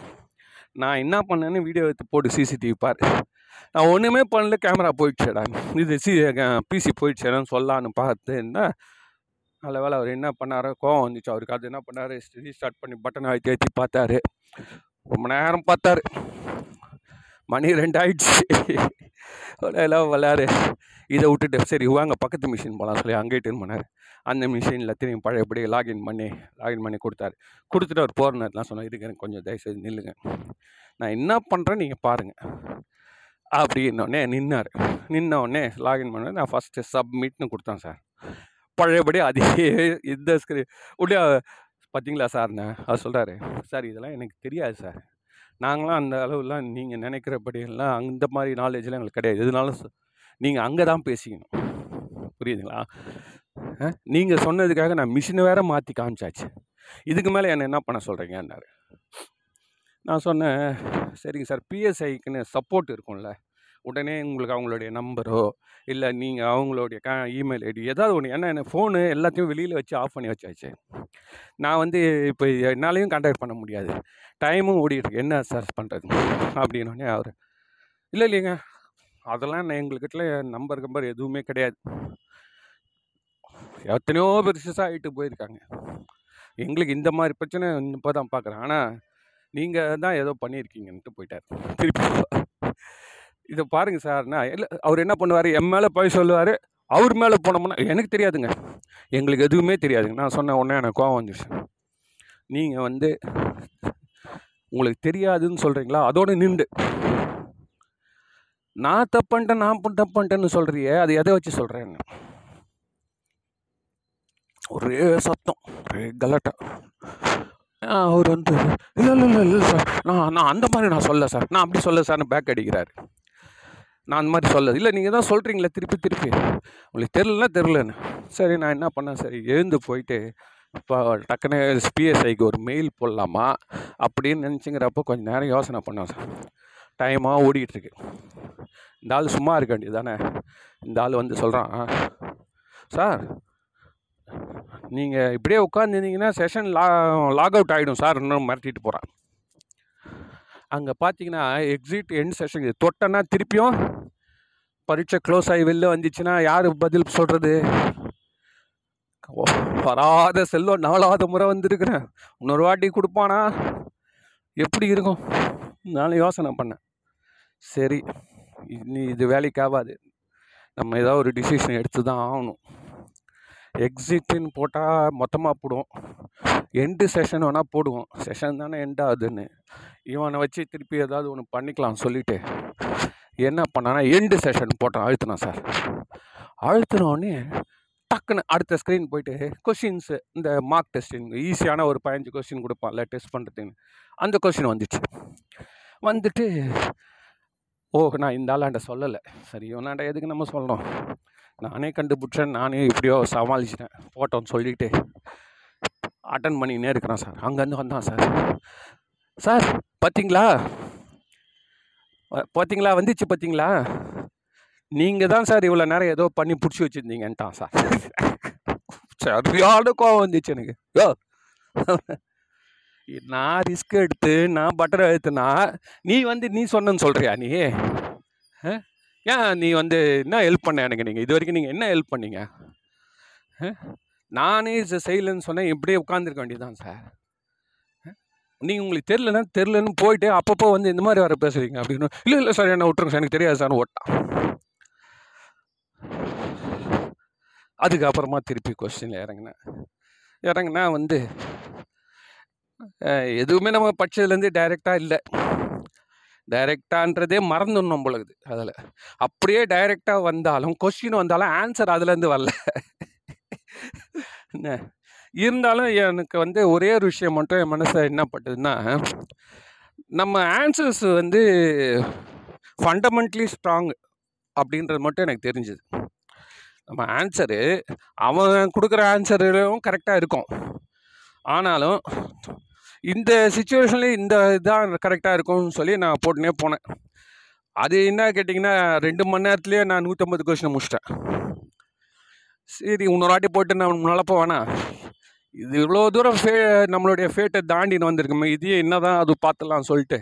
நான் என்ன பண்ணேன்னு வீடியோ எடுத்து போட்டு சிசிடிவி பார். நான் ஒன்றுமே பண்ணல. கேமரா போயிடுச்சேடா. இது சி பிசி போயிடுச்சேடான்னு சொல்லலான்னு பார்த்தேன்னா நல்ல வேலை அவர் என்ன பண்ணார் கோவம் வந்துச்சு. அவருக்கு அது என்ன பண்ணார்? ரீஸ்டார்ட் பண்ணி பட்டனை அழுத்தி ஏற்றி பார்த்தாரு. ரொம்ப நேரம் பார்த்தாரு. மணி ரெண்டு ஆயிடுச்சு. எல்லாம் விளையாடு. இதை விட்டுட்டு சரி வாங்க பக்கத்து மிஷின் போகலாம் சொல்லி அங்கே டென் பண்ணார். அந்த மிஷினில் திரும்பி பழையபடி லாகின் பண்ணி லாகின் பண்ணி கொடுத்தாரு. கொடுத்துட்டு அவர் போகிற நேரத்துலாம் சொன்னார். இதுக்கு எனக்கு கொஞ்சம் தயவுசெய்து நில்லுங்க. நான் என்ன பண்ணுறேன் நீங்கள் பாருங்கள் அப்படின்னோடனே நின்னார். நின்னோடனே லாகின் பண்ண நான் ஃபஸ்ட்டு சப்மிட்னு கொடுத்தேன் சார். பழையபடி அதே இந்த ஸ்க்ரீ உடனே பார்த்தீங்களா சார்ண்ணே அவர் சொல்கிறாரு சார் இதெல்லாம் எனக்கு தெரியாது சார். நாங்களாம் அந்த அளவுலாம் நீங்கள் நினைக்கிறபடியெல்லாம் அந்த மாதிரி நாலேஜ்லாம் எங்களுக்கு கிடையாது. எதுனாலும் நீங்கள் அங்கே தான் பேசிக்கணும். புரியுதுங்களா? நீங்கள் சொன்னதுக்காக நான் மிஷினை வேற மாற்றி காமிச்சாச்சு. இதுக்கு மேலே என்ன என்ன பண்ண சொல்கிறீங்கன்னாரு நான் சொன்னேன் சரிங்க சார் பிஎஸ்ஐக்குன்னு சப்போர்ட் இருக்கும்ல. உடனே உங்களுக்கு அவங்களுடைய நம்பரோ இல்லை நீங்கள் அவங்களுடைய க இமெயில் ஐடி ஏதாவது ஒன்று ஏன்னா என்ன ஃபோனு எல்லாத்தையும் வெளியில் வச்சு ஆஃப் பண்ணி வச்சாச்சு. நான் வந்து இப்போ என்னாலையும் கான்டாக்ட் பண்ண முடியாது. டைமும் ஓடிட்டுருக்கு என்ன சார் பண்ணுறது அப்படின்னோடனே அவர் இல்லை இல்லைங்க. அதெல்லாம் நான் எங்கள்கிட்ட நம்பர் கம்பர் எதுவுமே கிடையாது. எத்தனையோ பெருசாக ஆகிட்டு போயிருக்காங்க. எங்களுக்கு இந்த மாதிரி பிரச்சனை இப்போ தான் பார்க்குறேன் ஆனால் நீங்கள் தான் ஏதோ பண்ணியிருக்கீங்கன்ட்டு போயிட்டார். திருப்பி இதை பாருங்கள் சார்னா இல்லை அவர் என்ன பண்ணுவார்? என் மேலே போய் சொல்லுவார். அவர் மேலே போனோம்னா எனக்கு தெரியாதுங்க. எங்களுக்கு எதுவுமே தெரியாதுங்க. நான் சொன்ன உடனே எனக்கு கோவம் வந்துச்சு நீங்கள் வந்து உங்களுக்கு தெரியாதுன்னு சொல்கிறீங்களா அதோடு நின்று. நான் தப்புன்ட்டேன் நான் தப்பு சொல்கிறியே அது எதை வச்சு சொல்கிறேன்னு ஒரே சத்தம் ஒரே கலாட்டா. அவர் வந்து இல்லை இல்லை இல்லை இல்லை சார். நான் நான் அந்த மாதிரி நான் சொல்ல சார். நான் அப்படி சொல்ல சார்னு பேக் அடிக்கிறாரு. நான் அந்த மாதிரி சொல்ல இல்லை நீங்கள் தான் சொல்கிறீங்களே திருப்பி திருப்பி. உங்களுக்கு தெரிலனா தெரிலன்னு சரி நான் என்ன பண்ணேன் சரி எழுந்து போயிட்டு இப்போ டக்குன்னு பிஎஸ்ஐக்கு ஒரு மெயில் போடலாமா? அப்படின்னு நினச்சிங்கிறப்போ கொஞ்சம் நேரம் யோசனை பண்ணேன் சார். டைமாக ஓடிட்டுருக்கு. இந்த ஆள் சும்மா இருக்க வேண்டியது தானே? இந்த ஆள் வந்து சொல்கிறான் சார் நீங்கள் இப்படியே உட்காந்துருந்தீங்கன்னா செஷன் லா லாக் அவுட் ஆகிடும் சார். இன்னும் மிரட்டிட்டு போகிறான் அங்கே பார்த்தீங்கன்னா எக்ஸிட் எண்ட் செஷன் இது. தொட்டனா திருப்பியும் பரீட்சை க்ளோஸ் ஆகி வெளில வந்துச்சுன்னா யார் பதில் சொல்கிறது வராத செல்வம் நாலாவது முறை வந்திருக்கிறேன். இன்னொரு வாட்டி கொடுப்பானா? எப்படி இருக்கும்? நானும் யோசனை பண்ணேன். சரி இனி இது வேலைக்கு ஆகாது. நம்ம ஏதாவது ஒரு டிசிஷன் எடுத்து தான் ஆகணும். எக்ஸிட்டுன்னு போட்டால் மொத்தமாக போடுவோம். எண்டு செஷன் வேணால் போடுவோம். செஷன் தானே எண்ட் ஆகுதுன்னு. இவனை வச்சு திருப்பி ஏதாவது ஒன்று பண்ணிக்கலாம் சொல்லிவிட்டு என்ன பண்ணானா எண்டு செஷன் போட்டான் அழுத்தினான் சார் அழுத்தினோடனே டக்குன்னு அடுத்த ஸ்க்ரீன் போயிட்டு கொஷின்ஸு இந்த மார்க் டெஸ்டிங் ஈஸியான ஒரு பதினஞ்சு கொடுப்பான் கொடுப்பான்ல டெஸ்ட் பண்ணுறதுன்னு அந்த கொஷின் வந்துச்சு. வந்துட்டு ஓ நான் இந்த ஆளாண்ட சொல்லலை. சரி இவனாண்ட எதுக்கு நம்ம சொல்லணும்? நானே கண்டுபிடிச்சேன். நானே எப்படியோ சமாளிச்சிட்டேன். போட்டோன்னு சொல்லிட்டு அட்டன் பண்ணினே இருக்கிறான் சார் அங்கேருந்து வந்தான் சார் சார் பார்த்தீங்களா பார்த்தீங்களா வந்துச்சு பார்த்தீங்களா நீங்கள் தான் சார் இவ்வளோ நேரம் ஏதோ பண்ணி பிடிச்சி வச்சுருந்தீங்கன்ட்டான் சார் சரியான கோவம் வந்துச்சு எனக்கு. யோ. நான் ரிஸ்க் எடுத்து நான் பட்டர் எழுத்துனா நீ வந்து நீ சொன்னன்னு சொல்கிறியா நீ? ஏன் நீ வந்து என்ன ஹெல்ப் பண்ண எனக்கு நீங்கள் இது வரைக்கும் நீங்கள் என்ன ஹெல்ப் பண்ணீங்க? நானே செய்யலைன்னு சொன்னேன் இப்படியே உட்காந்துருக்க வேண்டியதுதான் சார் நீங்கள் உங்களுக்கு தெரிலனா தெரிலன்னு போயிட்டு அப்பப்போ வந்து இந்த மாதிரி வர பேசுகிறீங்க அப்படின்னு. இல்லை இல்லை சார் என்ன விட்டுருங்க சார் எனக்கு தெரியாது சார் ஓட்டான் அதுக்கப்புறமா திருப்பி கொஸ்டினில் இறங்கினேன். இறங்கினா வந்து எதுவுமே நம்ம படித்ததுலேருந்து டைரெக்டாக இல்லை. டைரெக்டான்றதே மறந்துடணும் பொழுது அதில். அப்படியே டைரெக்டாக வந்தாலும் கொஸ்டின் வந்தாலும் ஆன்சர் அதுலேருந்து வரல. என்ன? இருந்தாலும் எனக்கு வந்து ஒரே ஒரு விஷயம் மட்டும் என் மனசில் என்ன பட்டதுன்னா நம்ம ஆன்சர்ஸ் வந்து ஃபண்டமெண்ட்லி ஸ்ட்ராங் அப்படின்றது மட்டும் எனக்கு தெரிஞ்சுது. நம்ம ஆன்சரு அவன் கொடுக்குற ஆன்சரும் கரெக்டாக இருக்கும். ஆனாலும் இந்த சுச்சுவேஷன்லேயும் இந்த இதான் கரெக்டாக இருக்கும்னு சொல்லி நான் போட்டுனே போனேன். அது என்ன கேட்டிங்கன்னா ரெண்டு மணி நேரத்துலேயே நான் நூற்றம்பது கொஷினை முடிச்சிட்டேன். சரி இன்னொரு வாட்டி போட்டு நான் முன்னாலப்போ வேணாம் இது இவ்வளோ தூரம் ஃபே நம்மளுடைய ஃபேட்டை தாண்டின்னு வந்திருக்குமே இதையே என்ன தான் அது பார்த்துலாம் சொல்லிட்டு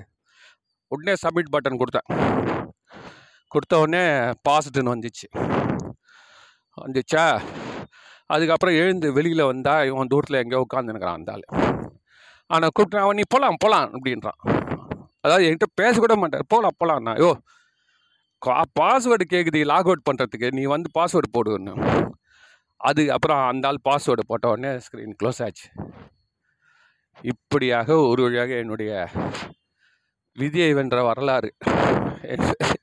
உடனே சப்மிட் பட்டன் கொடுத்தேன். கொடுத்த உடனே பாசிட்டுன்னு வந்துச்சு. வந்துச்சா? அதுக்கப்புறம் எழுந்து வெளியில் வந்தால் இவன் தூரத்தில் எங்கேயோ உட்காந்துருக்கிறான் அந்த ஆள். ஆனால் கூப்பிட்டு அவன் நீ போகலாம் போகலாம் அப்படின்றான். அதாவது என்கிட்ட பேசக்கூட மாட்டேன் போகலாம் போகலாம்ண்ணா யோ பாஸ்வேர்டு கேட்குது லாக் அவுட் பண்ணுறதுக்கு நீ வந்து பாஸ்வேர்டு போடுன்னு. அது அப்புறம் அந்த ஆள் பாஸ்வேர்டு போட்ட உடனே ஸ்க்ரீன் க்ளோஸ் ஆச்சு. இப்படியாக ஒரு வழியாக என்னுடைய விதியை வென்ற வரலாறு.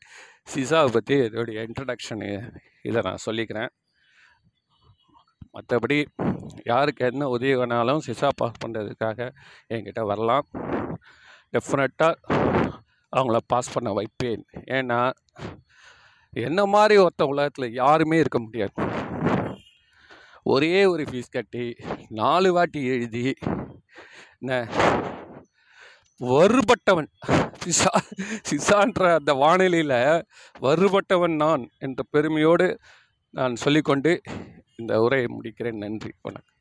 சிசாவை பற்றி என்னுடைய இன்ட்ரடக்ஷனு இதை நான் சொல்லிக்கிறேன். மற்றபடி யாருக்கு என்ன உதவி வேணாலும் சிசா பாஸ் பண்ணுறதுக்காக என்கிட்ட வரலாம். டெஃபினட்டாக அவங்கள பாஸ் பண்ண வைப்பேன். ஏன்னா என்ன மாதிரி ஒருத்த உலகத்தில் யாருமே இருக்க முடியாது. ஒரே ஒரு ஃபீஸ் கட்டி நாலு வாட்டி எழுதி என்ன வருபட்டவன் சிசா சிசான்ற அந்த வானிலையில் வருபட்டவன் நான் என்ற பெருமையோடு நான் சொல்லிக்கொண்டு இந்த உரையை முடிக்கிறேன். நன்றி. வணக்கம்.